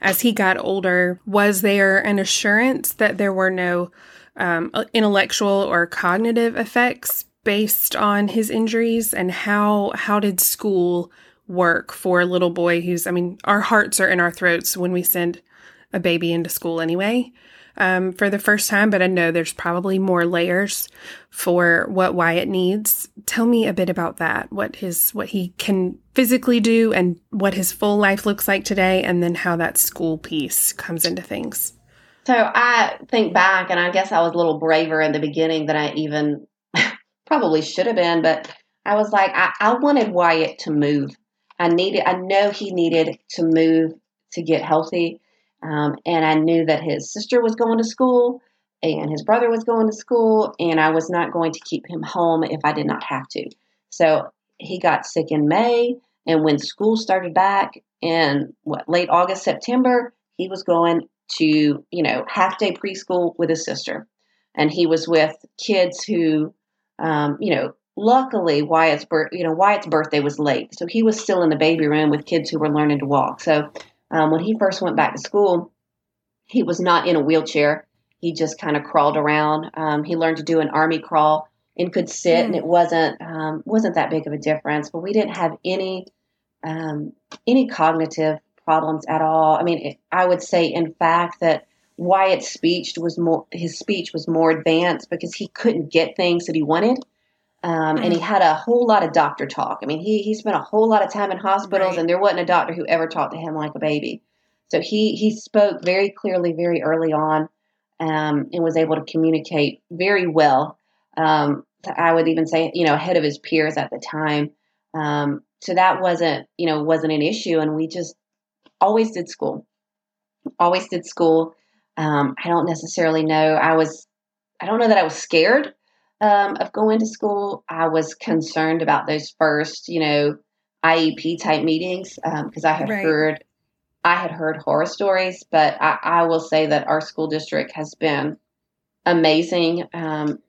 as he got older? Was there an assurance that there were no um, intellectual or cognitive effects based on his injuries? And how how did school work for a little boy who's, I mean, our hearts are in our throats when we send a baby into school anyway. um, for the first time, but I know there's probably more layers for what Wyatt needs. Tell me a bit about that. What his what he can physically do, and what his full life looks like today, and then how that school piece comes into things. So I think back, and I guess I was a little braver in the beginning than I even probably should have been, but I was like, I, I wanted Wyatt to move. I needed, I know he needed to move to get healthy. Um, and I knew that his sister was going to school and his brother was going to school, and I was not going to keep him home if I did not have to. So he got sick in May, and when school started back in what late August, September, he was going to you know half day preschool with his sister, and he was with kids who, um, you know, luckily Wyatt's birth, you know, Wyatt's birthday was late, so he was still in the baby room with kids who were learning to walk. So um, when he first went back to school, he was not in a wheelchair. He just kind of crawled around. Um, he learned to do an army crawl and could sit, mm. and it wasn't um, wasn't that big of a difference. But we didn't have any um, any cognitive problems at all. I mean, it, I would say, in fact, that Wyatt's speech was more his speech was more advanced because he couldn't get things that he wanted. Um, and he mm. had a whole lot of doctor talk. I mean, he he spent a whole lot of time in hospitals, right. and there wasn't a doctor who ever talked to him like a baby. So he he spoke very clearly, very early on, um, and was able to communicate very well. Um, I would even say, you know, ahead of his peers at the time. Um, so that wasn't, you know, wasn't an issue, and we just always did school, always did school. Um, I don't necessarily know. I was, I don't know that I was scared um, of going to school, I was concerned about those first, you know, IEP type meetings because um, I had right. heard I had heard horror stories, but I, I, will say that our school district has been amazing um,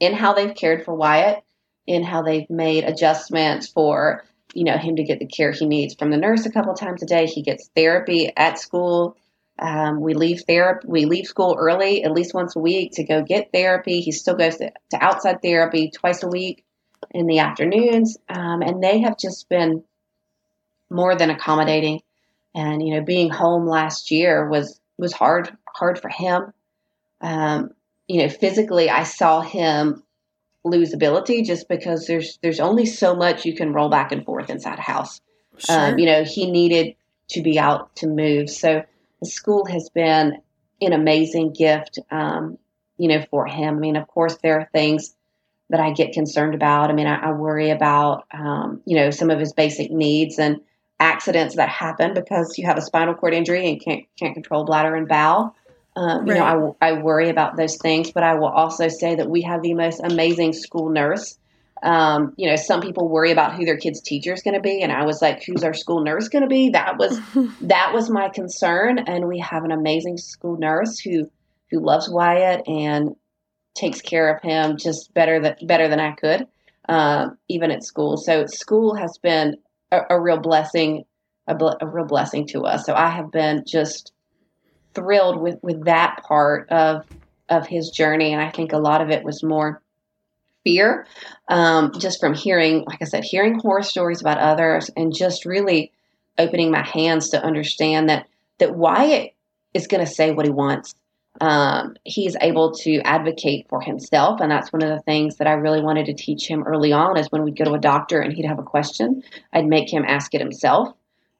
in how they've cared for Wyatt, in how they've made adjustments for you know him to get the care he needs from the nurse a couple times a day. He gets therapy at school. Um, we leave therapy. We leave school early, at least once a week, to go get therapy. He still goes to, to outside therapy twice a week in the afternoons, um, and they have just been more than accommodating. And you know, being home last year was was hard hard for him. Um, you know, physically, I saw him lose ability just because there's there's only so much you can roll back and forth inside a house. Sure. Um, you know, he needed to be out to move, so the school has been an amazing gift, um, you know, for him. I mean, of course, there are things that I get concerned about. I mean, I, I worry about, um, you know, some of his basic needs and accidents that happen because you have a spinal cord injury and can't can't control bladder and bowel. Um, you right. know, I, I worry about those things, but I will also say that we have the most amazing school nurse um, you know, some people worry about who their kid's teacher is going to be, and I was like, "Who's our school nurse going to be?" That was that was my concern. And we have an amazing school nurse who who loves Wyatt and takes care of him just better than better than I could, um, even at school. So school has been a, a real blessing, a, a real blessing to us. So I have been just thrilled with with that part of of his journey, and I think a lot of it was more fear um, just from hearing, like I said, hearing horror stories about others and just really opening my hands to understand that that Wyatt is going to say what he wants. Um, he's able to advocate for himself, and that's one of the things that I really wanted to teach him early on. Is when we'd go to a doctor and he'd have a question, I'd make him ask it himself.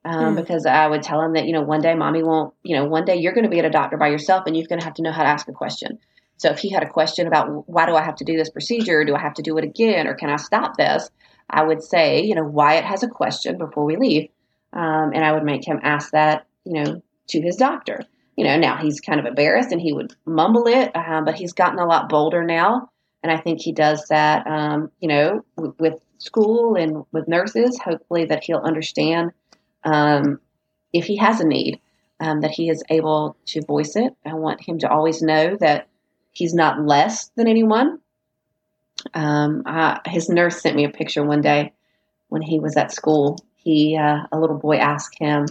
Um, mm. Because I would tell him that you know one day mommy won't you know one day you're going to be at a doctor by yourself and you're going to have to know how to ask a question. So if he had a question about why do I have to do this procedure? Do I have to do it again? Or can I stop this? I would say, you know, Wyatt has a question before we leave. Um, and I would make him ask that, you know, to his doctor. You know, now he's kind of embarrassed and he would mumble it, um, but he's gotten a lot bolder now. And I think he does that, um, you know, w- with school and with nurses. Hopefully, that he'll understand um, if he has a need, um, that he is able to voice it. I want him to always know that he's not less than anyone. Um, I, his nurse sent me a picture one day when he was at school. He, uh, a little boy, asked him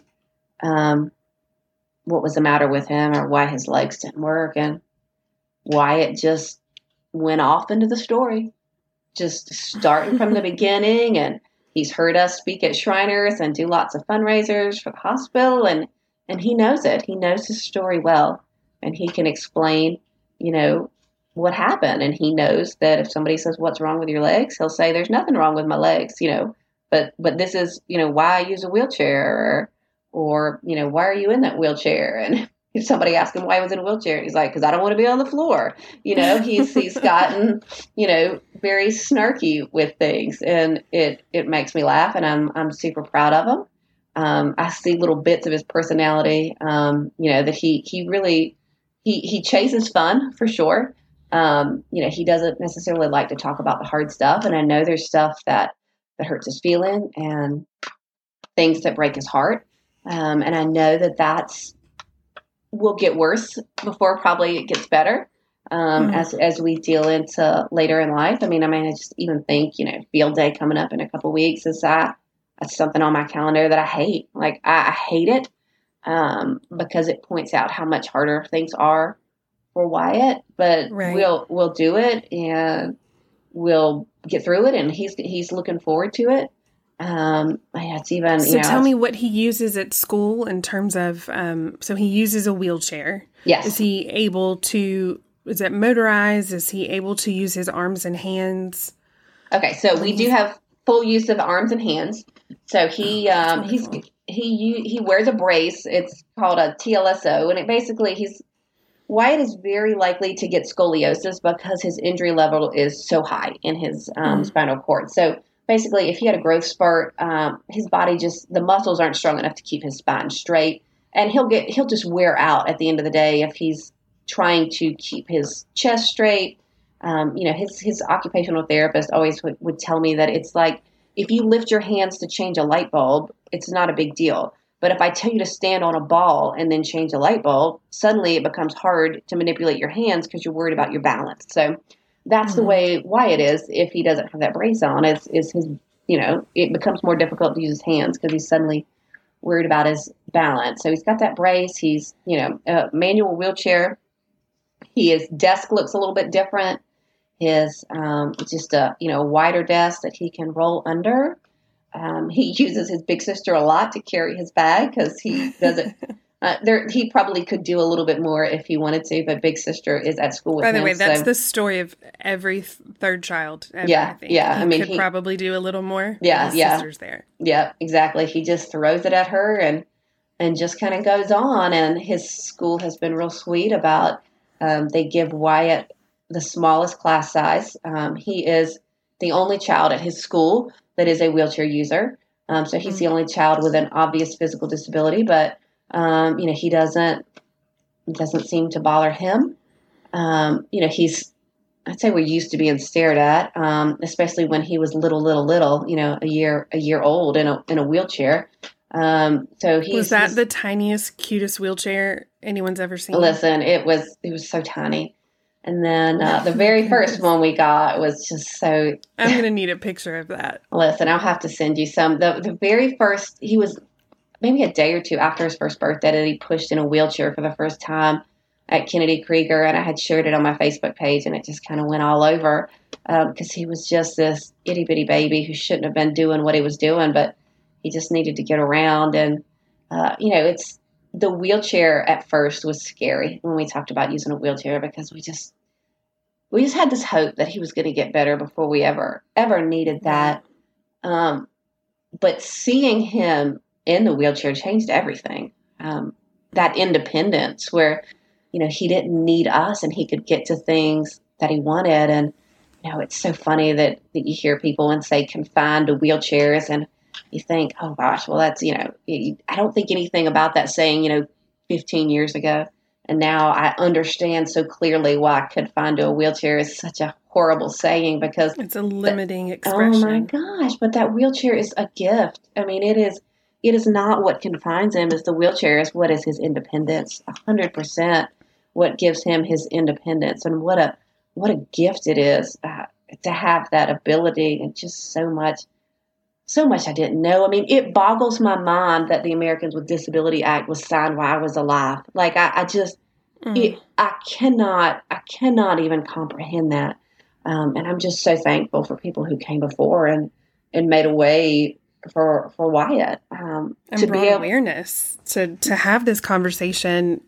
um, what was the matter with him or why his legs didn't work, and Wyatt just went off into the story, just starting from the beginning. And he's heard us speak at Shriners and do lots of fundraisers for the hospital, and and he knows it. He knows his story well. and he can explain, you know, what happened. And he knows that if somebody says, What's wrong with your legs? he'll say, There's nothing wrong with my legs, you know, but but this is, you know, why I use a wheelchair or or, you know, why are you in that wheelchair? And if somebody asks him why he was in a wheelchair, he's like, because I don't want to be on the floor. You know, he's he's gotten, you know, very snarky with things, and it it makes me laugh, and I'm I'm super proud of him. Um, I see little bits of his personality, um, you know, that he he really he he chases fun for sure. Um, you know, he doesn't necessarily like to talk about the hard stuff, and I know there's stuff that that hurts his feeling and things that break his heart. Um, and I know that that's will get worse before probably it gets better um, mm. as as we deal into later in life. I mean, I mean, I just even think you know, field day coming up in a couple weeks is that that's something on my calendar that I hate. Like I, I hate it um, because it points out how much harder things are for Wyatt. But right. we'll we'll do it and we'll get through it, and he's he's looking forward to it. Um, it's even. So know, tell me what he uses at school in terms of. Um, so he uses a wheelchair. Yes. Is he able to? Is it motorized? Is he able to use his arms and hands? Okay, so we do have full use of arms and hands. So he oh, um, he's he he wears a brace. It's called a TLSO, and it basically he's Wyatt is very likely to get scoliosis because his injury level is so high in his um, mm. spinal cord. So basically, if he had a growth spurt, um, his body just the muscles aren't strong enough to keep his spine straight, and he'll get he'll just wear out at the end of the day if he's trying to keep his chest straight. Um, you know, his his occupational therapist always would, would tell me that it's like if you lift your hands to change a light bulb, it's not a big deal. But if I tell you to stand on a ball and then change a light bulb, suddenly it becomes hard to manipulate your hands because you're worried about your balance. So that's mm-hmm. the way Wyatt is if he doesn't have that brace on. Is is his you know it becomes more difficult to use his hands because he's suddenly worried about his balance. So he's got that brace. He's you know a manual wheelchair. He his desk looks a little bit different. His um, just a you know wider desk that he can roll under. Um, he uses his big sister a lot to carry his bag because he doesn't Uh, there, he probably could do a little bit more if he wanted to, but Big Sister is at school with By the him, way, that's so. the story of every third child. Ever, yeah, I yeah. He I mean, could he, probably do a little more. Yeah, yeah. Sister's there. Yeah, exactly. He just throws it at her and and just kind of goes on. And his school has been real sweet about. Um, they give Wyatt the smallest class size. Um, he is the only child at his school that is a wheelchair user. Um, so he's mm-hmm. the only child with an obvious physical disability, but um, you know, he doesn't doesn't seem to bother him. Um, you know, he's I'd say we're used to being stared at, um, especially when he was little, little, little. You know, a year a year old in a in a wheelchair. Um, so he was that the tiniest, cutest wheelchair anyone's ever seen. Listen, it was it was so tiny. And then uh, the very first one we got was just so. I'm gonna need a picture of that. Listen, I'll have to send you some. the The very first, he was maybe a day or two after his first birthday that he pushed in a wheelchair for the first time at Kennedy Krieger, and I had shared it on my Facebook page, and it just kind of went all over because um, he was just this itty bitty baby who shouldn't have been doing what he was doing, but he just needed to get around. And uh, you know, it's the wheelchair at first was scary when we talked about using a wheelchair because we just we just had this hope that he was going to get better before we ever ever needed that. Um, but seeing him in the wheelchair changed everything. Um, that independence where, you know, he didn't need us and he could get to things that he wanted. And, you know, it's so funny that, that you hear people and say confined to wheelchairs and you think, oh gosh, well, that's, you know, I don't think anything about that saying, you know, 15 years ago. And now I understand so clearly why confined to a wheelchair is such a horrible saying because it's a limiting the, expression. Oh my gosh, but that wheelchair is a gift. I mean, it is it is not what confines him as the wheelchair is what is his independence. A hundred percent what gives him his independence and what a what a gift it is uh, to have that ability and just so much so much I didn't know. I mean, it boggles my mind that the Americans with Disability Act was signed while I was alive. Like I, I just mm. it, I cannot I cannot even comprehend that. Um, and I'm just so thankful for people who came before and and made a way for for Wyatt um, and to be able- awareness to to have this conversation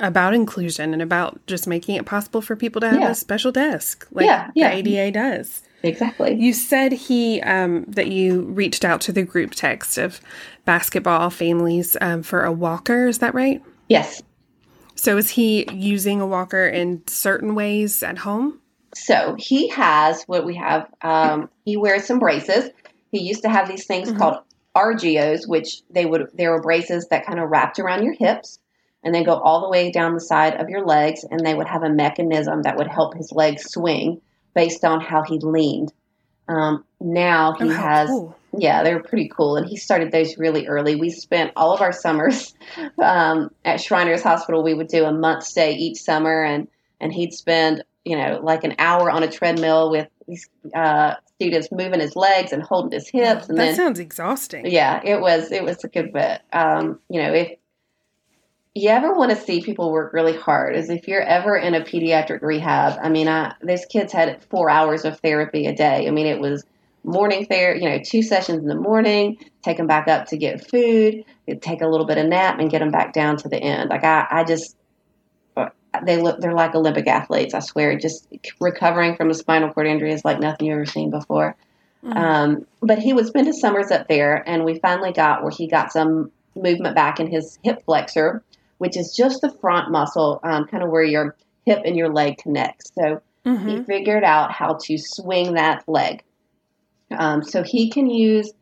about inclusion and about just making it possible for people to have Yeah. a special desk like Yeah, yeah. the ADA does. Exactly. You said he um, that you reached out to the group text of basketball families um, for a walker. Is that right? Yes. So is he using a walker in certain ways at home? So he has what we have. Um, he wears some braces. He used to have these things Mhm. called RGOs, which they would they were braces that kind of wrapped around your hips and they go all the way down the side of your legs, and they would have a mechanism that would help his legs swing based on how he leaned. Um, now he Oh, has cool. yeah, they're pretty cool. And he started those really early. We spent all of our summers um, at Shriners Hospital. We would do a month stay each summer, and and he'd spend you know like an hour on a treadmill with these uh, students moving his legs and holding his hips, and that then sounds exhausting. yeah, it was it was a good bit. Um, you know, if you ever want to see people work really hard, is if you're ever in a pediatric rehab. I mean, I, those kids had four hours of therapy a day. I mean, it was morning therapy, you know, two sessions in the morning, take them back up to get food, take a little bit of nap, and get them back down to the end. Like I, I just they look they're like Olympic athletes. I swear, just recovering from a spinal cord injury is like nothing you've ever seen before. Mhm. Um, but he would spend his summers up there, and we finally got where he got some movement back in his hip flexor, which is just the front muscle, um, kind of where your hip and your leg connects. So Mhm. he figured out how to swing that leg. Um, so he can use,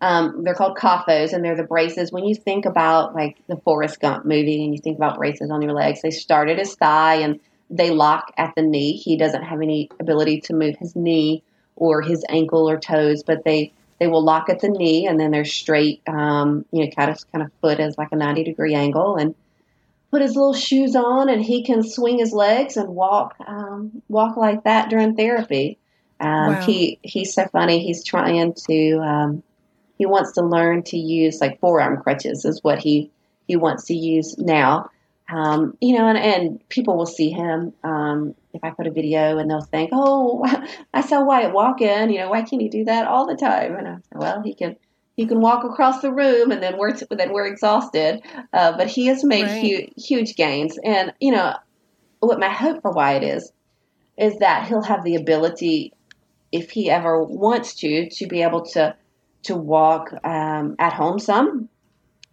um, they're called KAFOs, and they're the braces. When you think about like the Forrest Gump movie and you think about braces on your legs, they start at his thigh and they lock at the knee. He doesn't have any ability to move his knee or his ankle or toes, but they they will lock at the knee and then they're straight, um, you know, kind of kind of foot as like a ninety degree angle and put his little shoes on and he can swing his legs and walk um, walk like that during therapy. Um, Wow. He he's so funny. He's trying to um, he wants to learn to use like forearm crutches is what he he wants to use now. Um, you know, and, and people will see him um, if I put a video and they'll think, "Oh, I saw Wyatt walking. You know, why can't he do that all the time?" And I "Well, he can." He can walk across the room, and then we're then we're exhausted. Uh, but he has made Right. huge, huge gains, and you know what my hope for Wyatt is is that he'll have the ability, if he ever wants to, to be able to to walk um, at home some,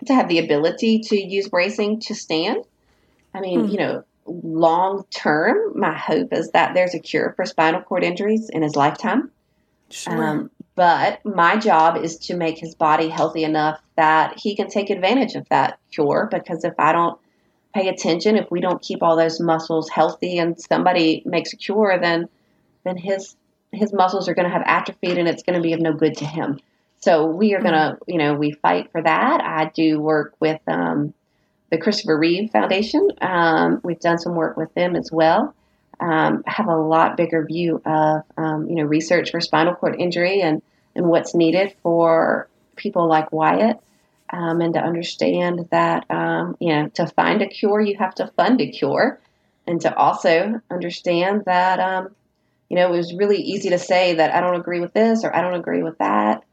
to have the ability to use bracing to stand. I mean, Hmm. you know, long term, my hope is that there's a cure for spinal cord injuries in his lifetime. Sure. Um, but my job is to make his body healthy enough that he can take advantage of that cure. Because if I don't pay attention, if we don't keep all those muscles healthy, and somebody makes a cure, then then his his muscles are going to have atrophied, and it's going to be of no good to him. So we are going to, you know, we fight for that. I do work with um, the Christopher Reeve Foundation. Um, we've done some work with them as well um, have a lot bigger view of um, you know research for spinal cord injury and and what's needed for people like Wyatt, um, and to understand that um, you know to find a cure you have to fund a cure, and to also understand that um, you know it was really easy to say that I don't agree with this or I don't agree with that.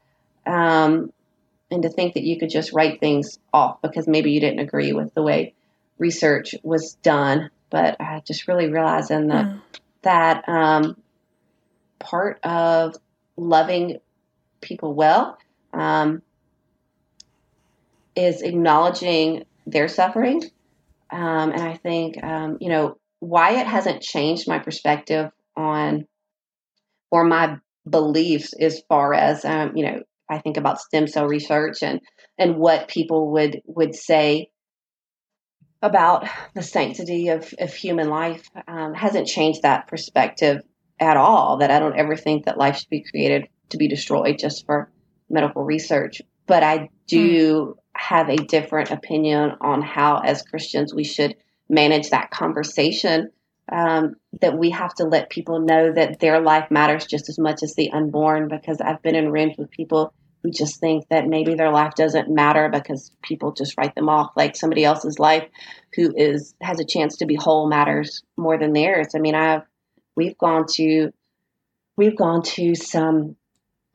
Um, and to think that you could just write things off because maybe you didn't agree with the way research was done but uh, just really realizing that Mm. that um, part of loving people well um, is acknowledging their suffering. Um, and I think, um, you know, Wyatt hasn't changed my perspective on or my beliefs as far as, um, you know, I think about stem cell research and, and what people would, would say about the sanctity of, of human life um, hasn't changed that perspective at all. That I don't ever think that life should be created to be destroyed just for medical research. But I do have a different opinion on how, as Christians, we should manage that conversation. Um, that we have to let people know that their life matters just as much as the unborn. Because I've been in rooms with people who just think that maybe their life doesn't matter because people just write them off like somebody else's life who is has a chance to be whole matters more than theirs. I mean, I've we've gone to we've gone to some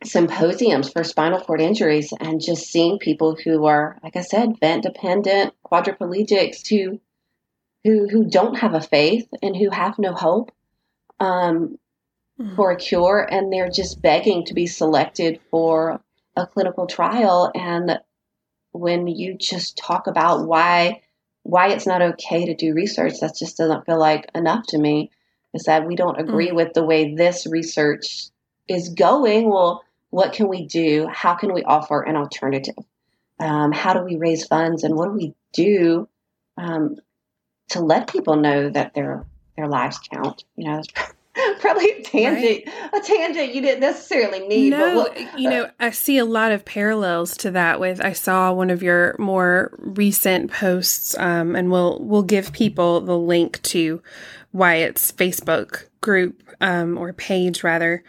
symposiums for spinal cord injuries and just seeing people who are, like I said, vent dependent, quadriplegics who who who don't have a faith and who have no hope um, mm. for a cure, and they're just begging to be selected for a clinical trial. And when you just talk about why why it's not okay to do research, that just doesn't feel like enough to me. Is that we don't agree mm. with the way this research is going? Well, what can we do? How can we offer an alternative? Um, how do we raise funds, and what do we do um, to let people know that their their lives count? You know, probably a tangent, right. a tangent you didn't necessarily need. No, you know, I see a lot of parallels to that. With I saw one of your more recent posts, um, and we'll we'll give people the link to Wyatt's Facebook group um, or page rather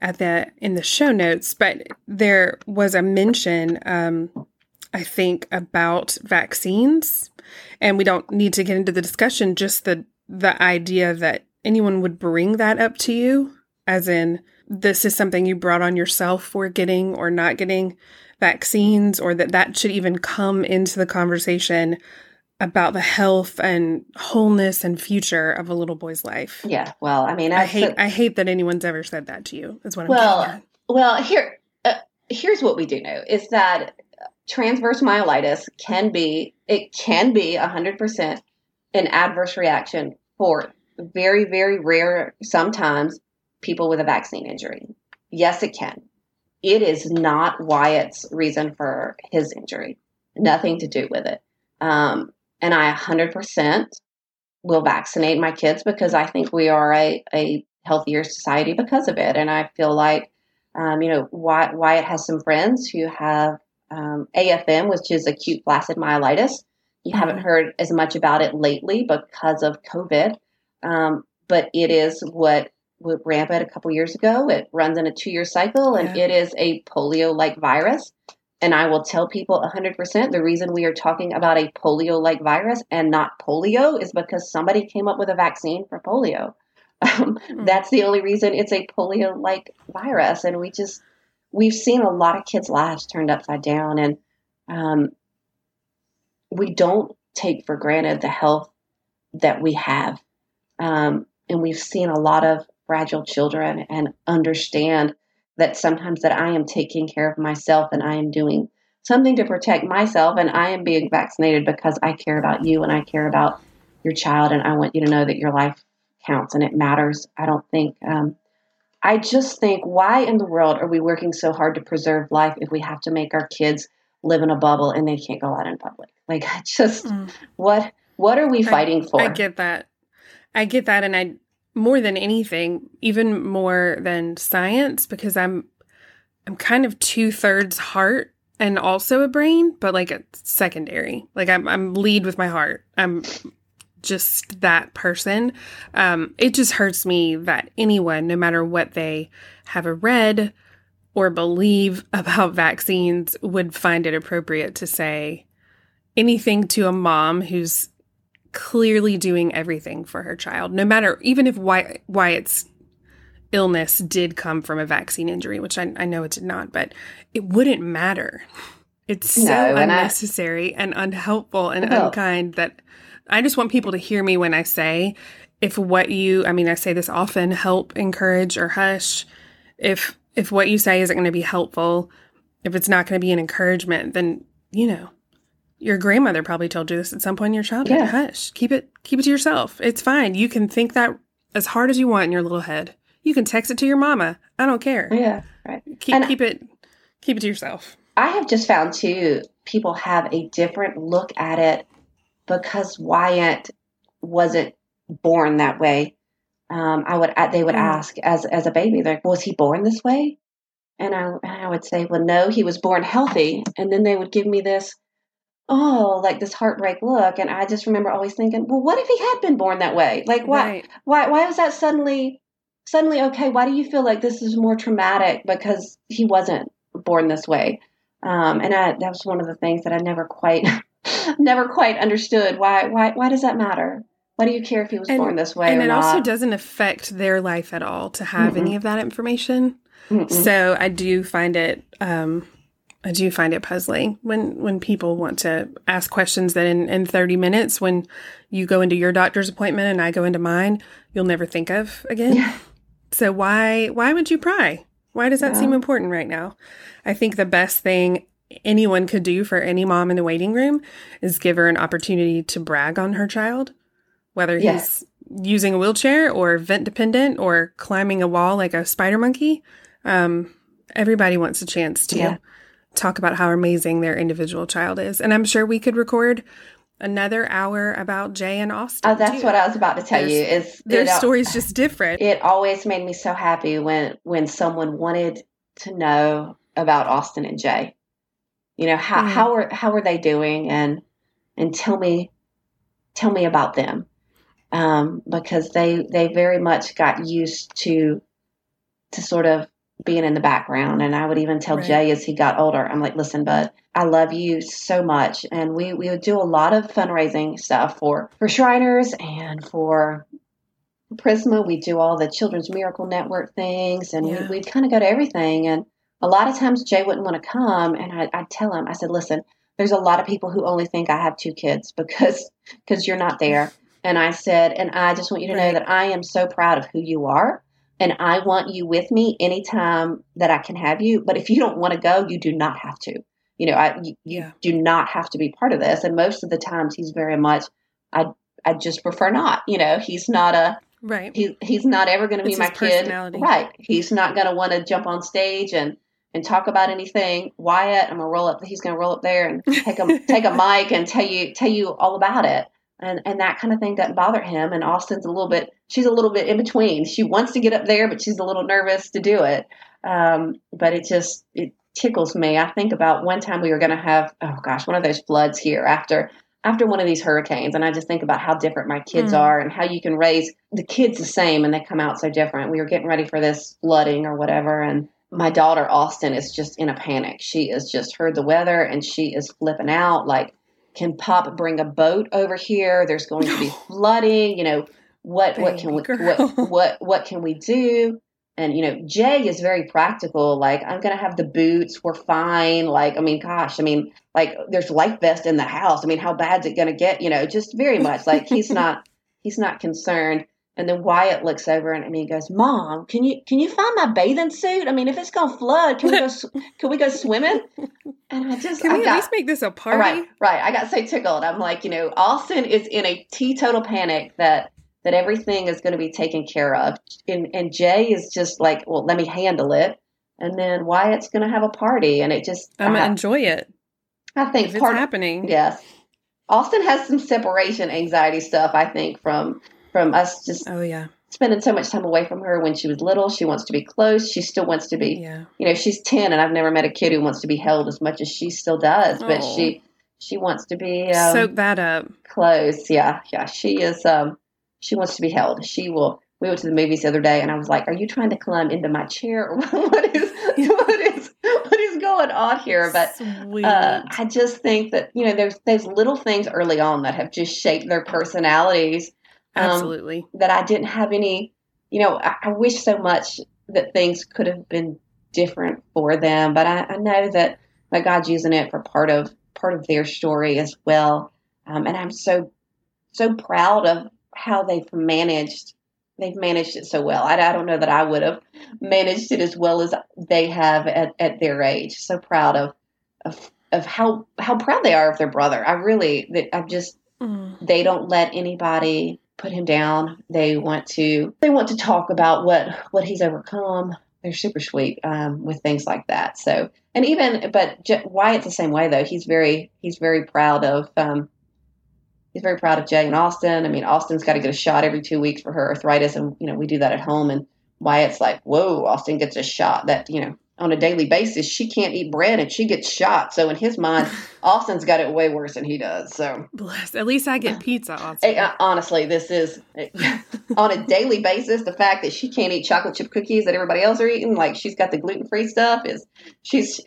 at the in the show notes. But there was a mention, um, I think, about vaccines, and we don't need to get into the discussion. Just the the idea that anyone would bring that up to you, as in, this is something you brought on yourself for getting or not getting vaccines, or that that should even come into the conversation about the health and wholeness and future of a little boy's life. Yeah, well, I mean, I, I hate I hate that anyone's ever said that to you. Is what I'm well, well. Here, uh, here's what we do know is that transverse myelitis can be it can be hundred percent an adverse reaction for very, very rare, sometimes people with a vaccine injury. Yes, it can. It is not Wyatt's reason for his injury. Nothing to do with it. Um, and I 100% will vaccinate my kids because I think we are a, a healthier society because of it. And I feel like, um, you know, Wyatt, Wyatt has some friends who have um, AFM, which is acute flaccid myelitis. You mm-hmm. haven't heard as much about it lately because of COVID. Um, but it is what, what rampant a couple years ago. It runs in a two year cycle and yeah. it is a polio like virus. And I will tell people 100% the reason we are talking about a polio like virus and not polio is because somebody came up with a vaccine for polio. Um, mm-hmm. That's the only reason it's a polio like virus. And we just, we've seen a lot of kids' lives turned upside down. And um, we don't take for granted the health that we have. Um, and we've seen a lot of fragile children and understand that sometimes that I am taking care of myself and I am doing something to protect myself and I am being vaccinated because I care about you and I care about your child and I want you to know that your life counts and it matters. I don't think um, I just think why in the world are we working so hard to preserve life if we have to make our kids live in a bubble and they can't go out in public? Like just mm. what what are we fighting I, for? I get that. I get that. And I, more than anything, even more than science, because I'm, I'm kind of two thirds heart and also a brain, but like a secondary. Like I'm, I'm lead with my heart. I'm just that person. Um, it just hurts me that anyone, no matter what they have read or believe about vaccines, would find it appropriate to say anything to a mom who's clearly doing everything for her child, no matter even if why Wyatt's illness did come from a vaccine injury, which I, I know it did not, but it wouldn't matter. It's so no, unnecessary I, and unhelpful and well, unkind that I just want people to hear me when I say if what you I mean I say this often help encourage or hush if if what you say isn't going to be helpful if it's not going to be an encouragement then you know your grandmother probably told you this at some point in your childhood. Yeah. Hush. Keep it keep it to yourself. It's fine. You can think that as hard as you want in your little head. You can text it to your mama. I don't care. Yeah. Right. Keep and keep it keep it to yourself. I have just found too people have a different look at it because Wyatt wasn't born that way. Um, I would they would mm. ask as as a baby like was he born this way? And I and I would say well no he was born healthy and then they would give me this oh, like this heartbreak look. And I just remember always thinking, well, what if he had been born that way? Like, why, right. why, why was that suddenly, suddenly okay? Why do you feel like this is more traumatic because he wasn't born this way? Um, and I, that was one of the things that I never quite, never quite understood. Why, why, why does that matter? Why do you care if he was and, born this way? And it not? also doesn't affect their life at all to have mm any of that information. Mm-mm. So I do find it um, I do find it puzzling when when people want to ask questions that in, in 30 minutes when you go into your doctor's appointment and I go into mine, you'll never think of again. Yeah. So why why would you pry? Why does that yeah. seem important right now? I think the best thing anyone could do for any mom in the waiting room is give her an opportunity to brag on her child, whether yes. he's using a wheelchair or vent dependent or climbing a wall like a spider monkey. Um, everybody wants a chance to yeah. Talk about how amazing their individual child is. And I'm sure we could record another hour about Jay and Austin. Oh, that's too. what I was about to tell you. Is their story's just different. It always made me so happy when when someone wanted to know about Austin and Jay. You know how mm. how are how are they doing and and tell me tell me about them um, because they they very much got used to to sort of being in the background. And I would even tell right. Jay as he got older, I'm like, listen, bud, I love you so much. And we, we would do a lot of fundraising stuff for, for Shriners and for Prisma. We do all the Children's Miracle Network things and yeah. we, would kind of go to everything. And a lot of times Jay wouldn't want to come. And I, I'd tell him, I said, listen, there's a lot of people who only think I have two kids because, because you're not there. And I said, and I just want you to right. know that I am so proud of who you are and I want you with me anytime that I can have you. But if you don't want to go, you do not have to. You know, I you, yeah. do not have to be part of this. And most of the times, he's very much. I I just prefer not. You know, he's not a right. He he's not ever going to be my kid. Right. He's not going to want to jump on stage and and talk about anything. Wyatt, I'm gonna roll up. He's gonna roll up there and take a take a mic and tell you tell you all about it and and that kind of thing doesn't bother him. And Austin's a little bit, she's a little bit in between. She wants to get up there, but she's a little nervous to do it. Um, but it just it tickles me. I think about one time we were going to have, oh gosh, one of those floods here after after one of these hurricanes, and I just think about how different my kids mm. are and how you can raise the kids the same and they come out so different. We were getting ready for this flooding or whatever, and my daughter Austin is just in a panic. She has just heard the weather and she is flipping out like can Pop bring a boat over here? There's going to be flooding. You know what? Baby what can we? What, what what can we do? And you know, Jay is very practical. Like, I'm gonna have the boots. We're fine. Like, I mean, gosh, I mean, like, there's life vest in the house. I mean, how bad's it gonna get? You know, just very much like he's not he's not concerned. And then Wyatt looks over and I mean, he goes, "Mom, can you can you find my bathing suit? I mean, if it's gonna flood, can we go can we go swimming?" And I just can I we got, at least make this a party? Right, right. I got so tickled. I'm like, you know, Austin is in a teetotal panic that that everything is going to be taken care of, and and Jay is just like, well, let me handle it, and then Wyatt's going to have a party, and it just I'm gonna enjoy it. I think part, it's happening. Yes, Austin has some separation anxiety stuff. I think from from us just oh yeah spending so much time away from her when she was little. She wants to be close. She still wants to be, yeah. you know, she's 10 and I've never met a kid who wants to be held as much as she still does, but oh. she, she wants to be, um, soak that up close. Yeah. Yeah. She is, um, she wants to be held. She will, we went to the movies the other day and I was like, are you trying to climb into my chair what is, what is, what is going on here? But, uh, I just think that, you know, there's, there's little things early on that have just shaped their personalities um, Absolutely. That I didn't have any, you know, I, I, wish so much that things could have been different for them, but I, I, know that that God's using it for part of part of their story as well. Um, and I'm so so proud of how they've managed they've managed it so well. I, I, don't know that I would have managed it as well as they have at, at their age. So proud of, of of how how proud they are of their brother. I really I'm just mm. they don't let anybody put him down. They want to they want to talk about what what he's overcome. They're super sweet um, with things like that. So and even but J- Wyatt's the same way though. He's very he's very proud of um, he's very proud of Jay and Austin. I mean, Austin's got to get a shot every two weeks for her arthritis, and you know we do that at home. And Wyatt's like, whoa, Austin gets a shot that you know on a daily basis, she can't eat bread and she gets shot. So in his mind, Austin's got it way worse than he does. So bless. At least I get pizza. Austin. Uh, honestly, this is on a daily basis. The fact that she can't eat chocolate chip cookies that everybody else are eating, like she's got the gluten free stuff, is she's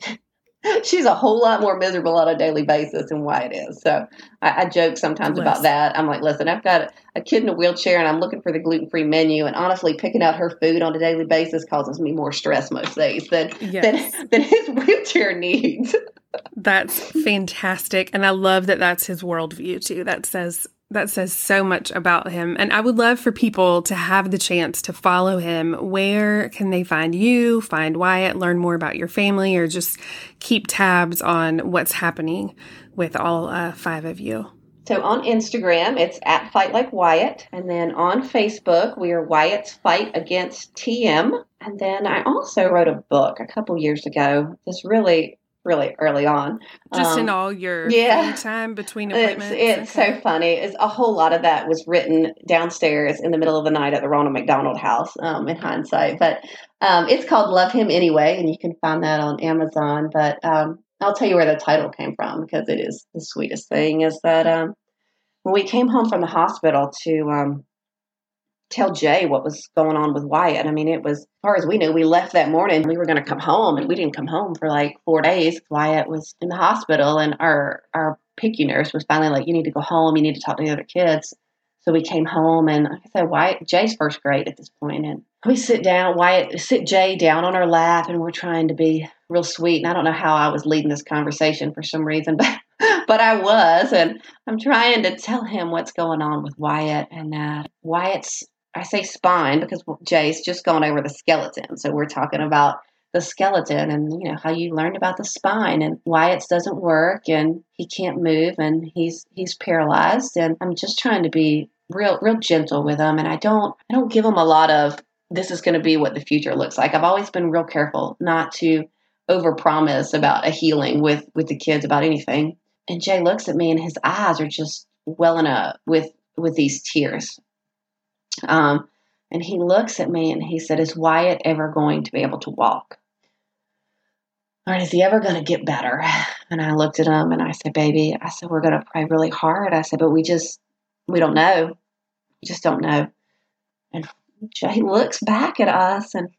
she's a whole lot more miserable on a daily basis than Wyatt is. So I, I joke sometimes about that. I'm like, listen, I've got a kid in a wheelchair and I'm looking for the gluten free menu. And honestly, picking out her food on a daily basis causes me more stress most days than yes. than, than his wheelchair needs. That's fantastic. And I love that that's his worldview too. That says that says so much about him. And I would love for people to have the chance to follow him. Where can they find you, find Wyatt, learn more about your family, or just keep tabs on what's happening with all uh, five of you? So on Instagram, it's at Fight Like Wyatt. And then on Facebook, we are Wyatt's Fight Against TM. And then I also wrote a book a couple years ago, This really really early on. Just um, in all your yeah, time between appointments. It's, it's okay. so funny. It's a whole lot of that was written downstairs in the middle of the night at the Ronald McDonald House. Um, in hindsight, but um, it's called Love Him Anyway, and you can find that on Amazon. But um, I'll tell you where the title came from because it is the sweetest thing. Is that um, when we came home from the hospital to um, tell Jay what was going on with Wyatt. I mean, it was, as far as we knew, we left that morning. We were going to come home, and we didn't come home for like four days. Wyatt was in the hospital, and our our PICU nurse was finally like, "You need to go home. You need to talk to the other kids." So we came home, and like I said, Wyatt Jay's first grade at this point, and we sit down. Wyatt sit Jay down on our lap, and we're trying to be real sweet. And I don't know how I was leading this conversation for some reason, but but I was, and I'm trying to tell him what's going on with Wyatt, and that Wyatt's I say spine because Jay's just gone over the skeleton. So we're talking about the skeleton and you know how you learned about the spine and why it doesn't work and he can't move and he's he's paralyzed and I'm just trying to be real real gentle with him and I don't I don't give him a lot of this is going to be what the future looks like. I've always been real careful not to overpromise about a healing with with the kids about anything. And Jay looks at me and his eyes are just welling up with with these tears um, and he looks at me and he said, Is Wyatt ever going to be able to walk? Or is he ever going to get better? And I looked at him and I said, Baby, I said, We're going to pray really hard. I said, But we just, we don't know. We just don't know. And he looks back at us and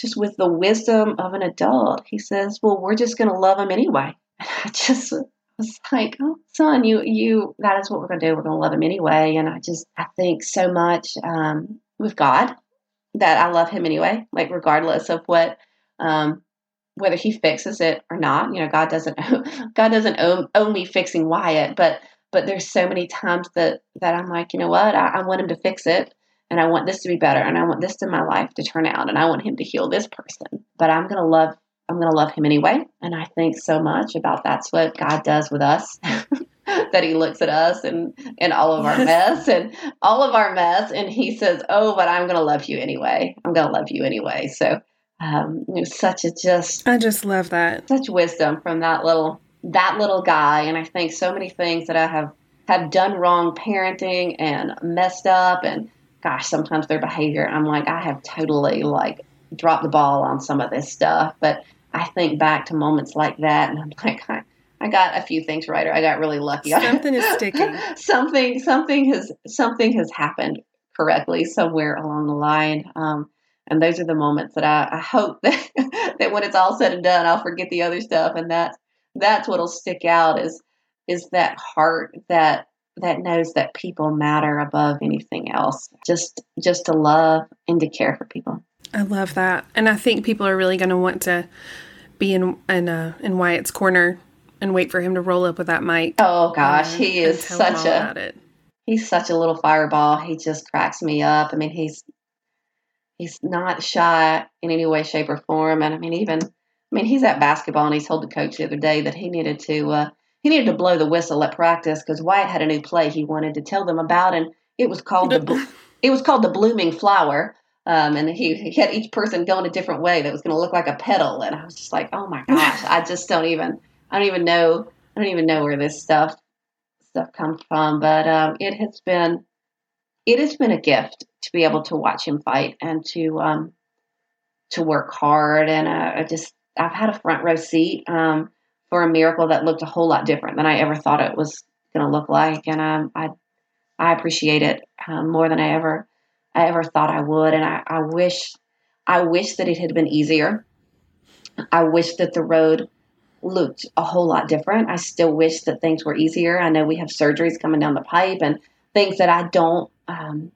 just with the wisdom of an adult, he says, Well, we're just going to love him anyway. And I just was like, oh, son, you, you, that is what we're going to do. We're going to love him anyway. And I just, I think so much um, with God that I love him anyway, like regardless of what, um, whether he fixes it or not. You know, God doesn't, God doesn't own, own me fixing Wyatt, but, but there's so many times that, that I'm like, you know what, I, I want him to fix it and I want this to be better and I want this in my life to turn out and I want him to heal this person. But I'm to love I'm going to love him anyway. And I think so much about that's what God does with us. that he looks at us and and all of our mess and all of our mess and he says oh but i'm going to love you anyway i'm going to love you anyway so um it was such a just i just love that such wisdom from that little that little guy and i think so many things that i have have done wrong parenting and messed up and gosh sometimes their behavior i'm like i have totally like dropped the ball on some of this stuff but I think back to moments like that, and I'm like, I, I got a few things right, or I got really lucky. Something is sticking. something, something has, something has happened correctly somewhere along the line. Um, and those are the moments that I, I hope that, that when it's all said and done, I'll forget the other stuff, and that's that's what'll stick out is is that heart that that knows that people matter above anything else. Just just to love and to care for people. I love that, and I think people are really going to want to be in in uh, in Wyatt's corner and wait for him to roll up with that mic. Oh gosh, he is such a he's such a little fireball. He just cracks me up. I mean, he's he's not shy in any way, shape, or form. And I mean, even I mean, he's at basketball, and he told the coach the other day that he needed to uh, he needed to blow the whistle at practice because Wyatt had a new play he wanted to tell them about, and it was called the it was called the blooming flower. Um, and he, he had each person going a different way that was going to look like a petal. And I was just like, oh my gosh, I just don't even, I don't even know, I don't even know where this stuff, stuff comes from. But, um, it has been, it has been a gift to be able to watch him fight and to, um, to work hard. And, uh, I just, I've had a front row seat, um, for a miracle that looked a whole lot different than I ever thought it was going to look like. And, um, I, I appreciate it, um, more than I ever, I ever thought I would. And I, I wish, I wish that it had been easier. I wish that the road looked a whole lot different. I still wish that things were easier. I know we have surgeries coming down the pipe and things that I don't um,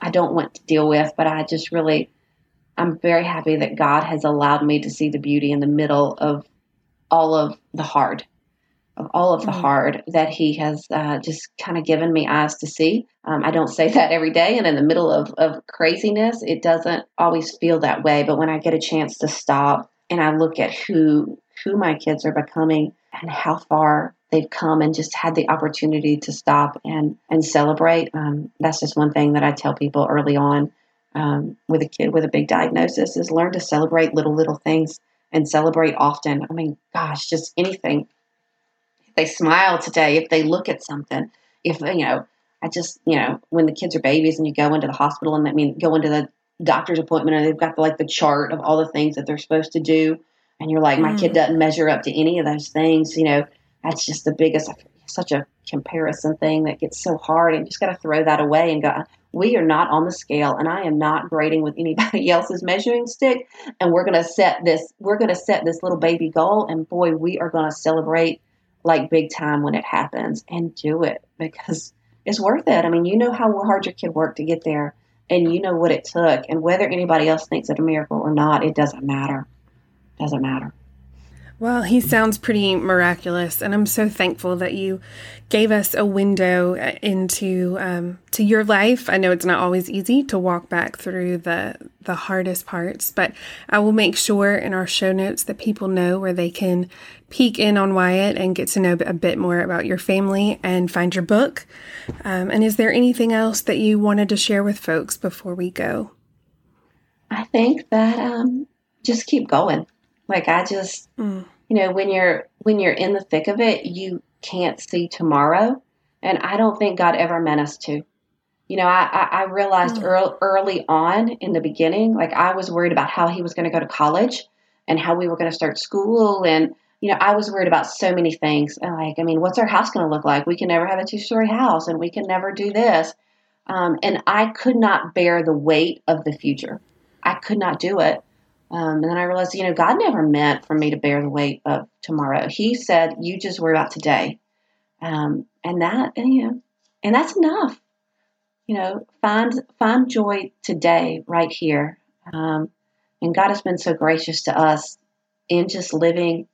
I don't want to deal with, but I just really I'm very happy that God has allowed me to see the beauty in the middle of all of the hard, of all of the mm-hmm. hard that He has uh, just kind of given me eyes to see. Um, I don't say that every day, and in the middle of, of craziness, it doesn't always feel that way. But when I get a chance to stop and I look at who who my kids are becoming and how far they've come and just had the opportunity to stop and and celebrate. Um, that's just one thing that I tell people early on um, with a kid with a big diagnosis is learn to celebrate little little things and celebrate often. I mean, gosh, just anything. They smile today, if they look at something, if you know, I just you know, when the kids are babies and you go into the hospital and I mean go into the doctor's appointment and they've got the, like the chart of all the things that they're supposed to do and you're like, my mm. kid doesn't measure up to any of those things, you know, that's just the biggest, such a comparison thing that gets so hard. And you just got to throw that away and go, we are not on the scale, and I am not grading with anybody else's measuring stick. And we're going to set this, we're going to set this little baby goal. And boy, we are going to celebrate like big time when it happens and do it because it's worth it. I mean, you know how hard your kid worked to get there and you know what it took. And whether anybody else thinks it a miracle or not, it doesn't matter It doesn't matter. Well, he sounds pretty miraculous, and I'm so thankful that you gave us a window uh, into um, to your life. I know it's not always easy to walk back through the the hardest parts, but I will make sure in our show notes that people know where they can peek in on Wyatt and get to know a bit more about your family and find your book. Um, and is there anything else that you wanted to share with folks before we go? I think that um, just keep going like I just, mm. you know, when you're when you're in the thick of it, you can't see tomorrow, and I don't think God ever meant us to. You know, I I, realized mm. early, early on in the beginning, like I was worried about how he was going to go to college, and how we were going to start school, and you know, I was worried about so many things. Like, I mean, what's our house going to look like? We can never have a two story house, and we can never do this. Um, and I could not bear the weight of the future. I could not do it. Um, and then I realized, you know, God never meant for me to bear the weight of tomorrow. He said, "You just worry about today," um, and that, and, you know, and that's enough. You know, find find joy today, right here. Um, and God has been so gracious to us in just living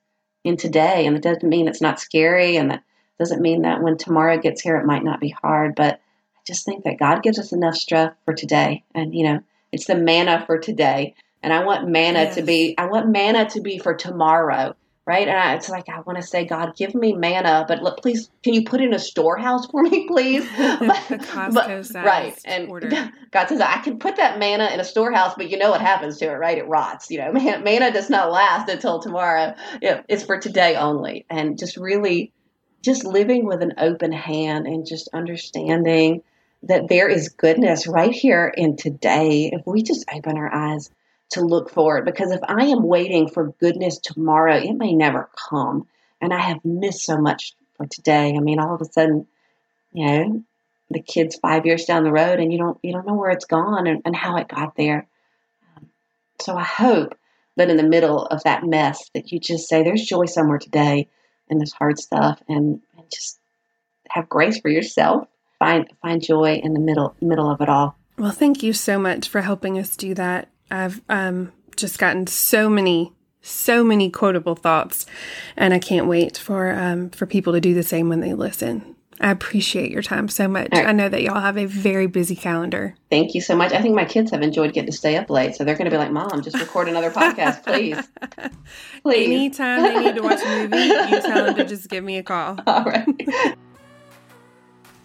in today. And it doesn't mean it's not scary, and that doesn't mean that when tomorrow gets here, it might not be hard. But I just think that God gives us enough strength for today, and you know, it's the manna for today and I want manna yes. to be I want manna to be for tomorrow, right? And I, it's like I want to say, God, give me manna, but let, please, can you put in a storehouse for me, please? but, but, right, and order. God says I can put that manna in a storehouse, but you know what happens to it, right? It rots. You know, man, manna does not last until tomorrow. it's for today only, and just really, just living with an open hand and just understanding that there is goodness right here in today if we just open our eyes to look forward because if I am waiting for goodness tomorrow, it may never come. And I have missed so much for today. I mean, all of a sudden, you know, the kid's five years down the road and you don't you don't know where it's gone and, and how it got there. So I hope that in the middle of that mess that you just say there's joy somewhere today in this hard stuff and, and just have grace for yourself. Find find joy in the middle middle of it all. Well, thank you so much for helping us do that. I've um, just gotten so many, so many quotable thoughts, and I can't wait for um, for people to do the same when they listen. I appreciate your time so much. Right. I know that y'all have a very busy calendar. Thank you so much. I think my kids have enjoyed getting to stay up late, so they're going to be like, "Mom, just record another podcast, please." please. Anytime they need to watch a movie, you tell them to just give me a call. All right.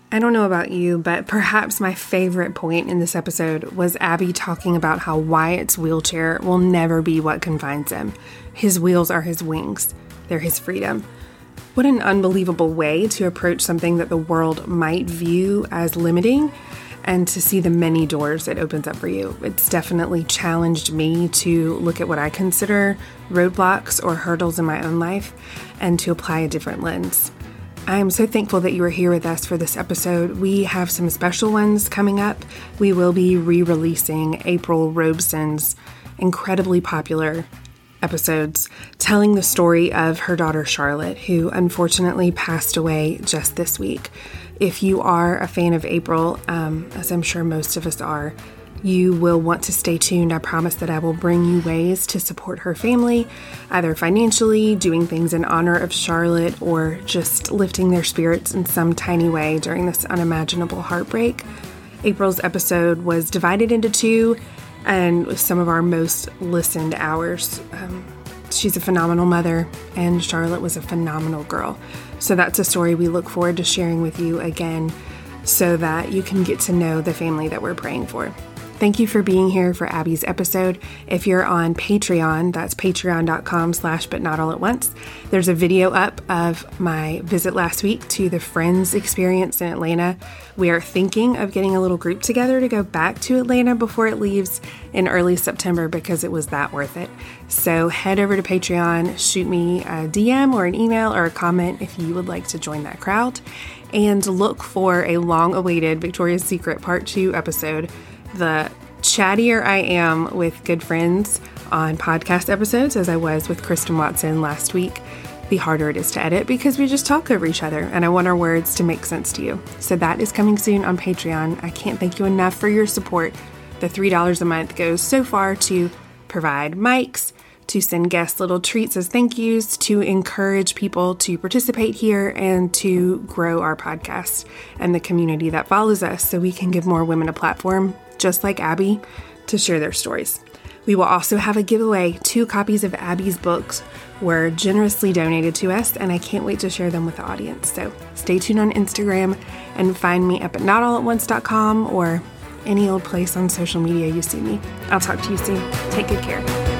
I don't know about you, but perhaps my favorite point in this episode was Abby talking about how Wyatt's wheelchair will never be what confines him. His wheels are his wings, they're his freedom. What an unbelievable way to approach something that the world might view as limiting and to see the many doors it opens up for you. It's definitely challenged me to look at what I consider roadblocks or hurdles in my own life and to apply a different lens. I am so thankful that you are here with us for this episode. We have some special ones coming up. We will be re releasing April Robeson's incredibly popular episodes telling the story of her daughter Charlotte, who unfortunately passed away just this week. If you are a fan of April, um, as I'm sure most of us are, you will want to stay tuned. I promise that I will bring you ways to support her family, either financially, doing things in honor of Charlotte, or just lifting their spirits in some tiny way during this unimaginable heartbreak. April's episode was divided into two and some of our most listened hours. Um, she's a phenomenal mother, and Charlotte was a phenomenal girl. So that's a story we look forward to sharing with you again so that you can get to know the family that we're praying for. Thank you for being here for Abby's episode. If you're on Patreon, that's patreon.com slash but not all at once. There's a video up of my visit last week to the Friends experience in Atlanta. We are thinking of getting a little group together to go back to Atlanta before it leaves in early September because it was that worth it. So head over to Patreon, shoot me a DM or an email or a comment if you would like to join that crowd, and look for a long awaited Victoria's Secret Part 2 episode the chattier I am with good friends on podcast episodes, as I was with Kristen Watson last week, the harder it is to edit because we just talk over each other and I want our words to make sense to you. So that is coming soon on Patreon. I can't thank you enough for your support. The $3 a month goes so far to provide mics, to send guests little treats as thank yous, to encourage people to participate here, and to grow our podcast and the community that follows us so we can give more women a platform just like Abby, to share their stories. We will also have a giveaway. Two copies of Abby's books were generously donated to us, and I can't wait to share them with the audience. So stay tuned on Instagram and find me up at notallatonce.com or any old place on social media you see me. I'll talk to you soon. Take good care.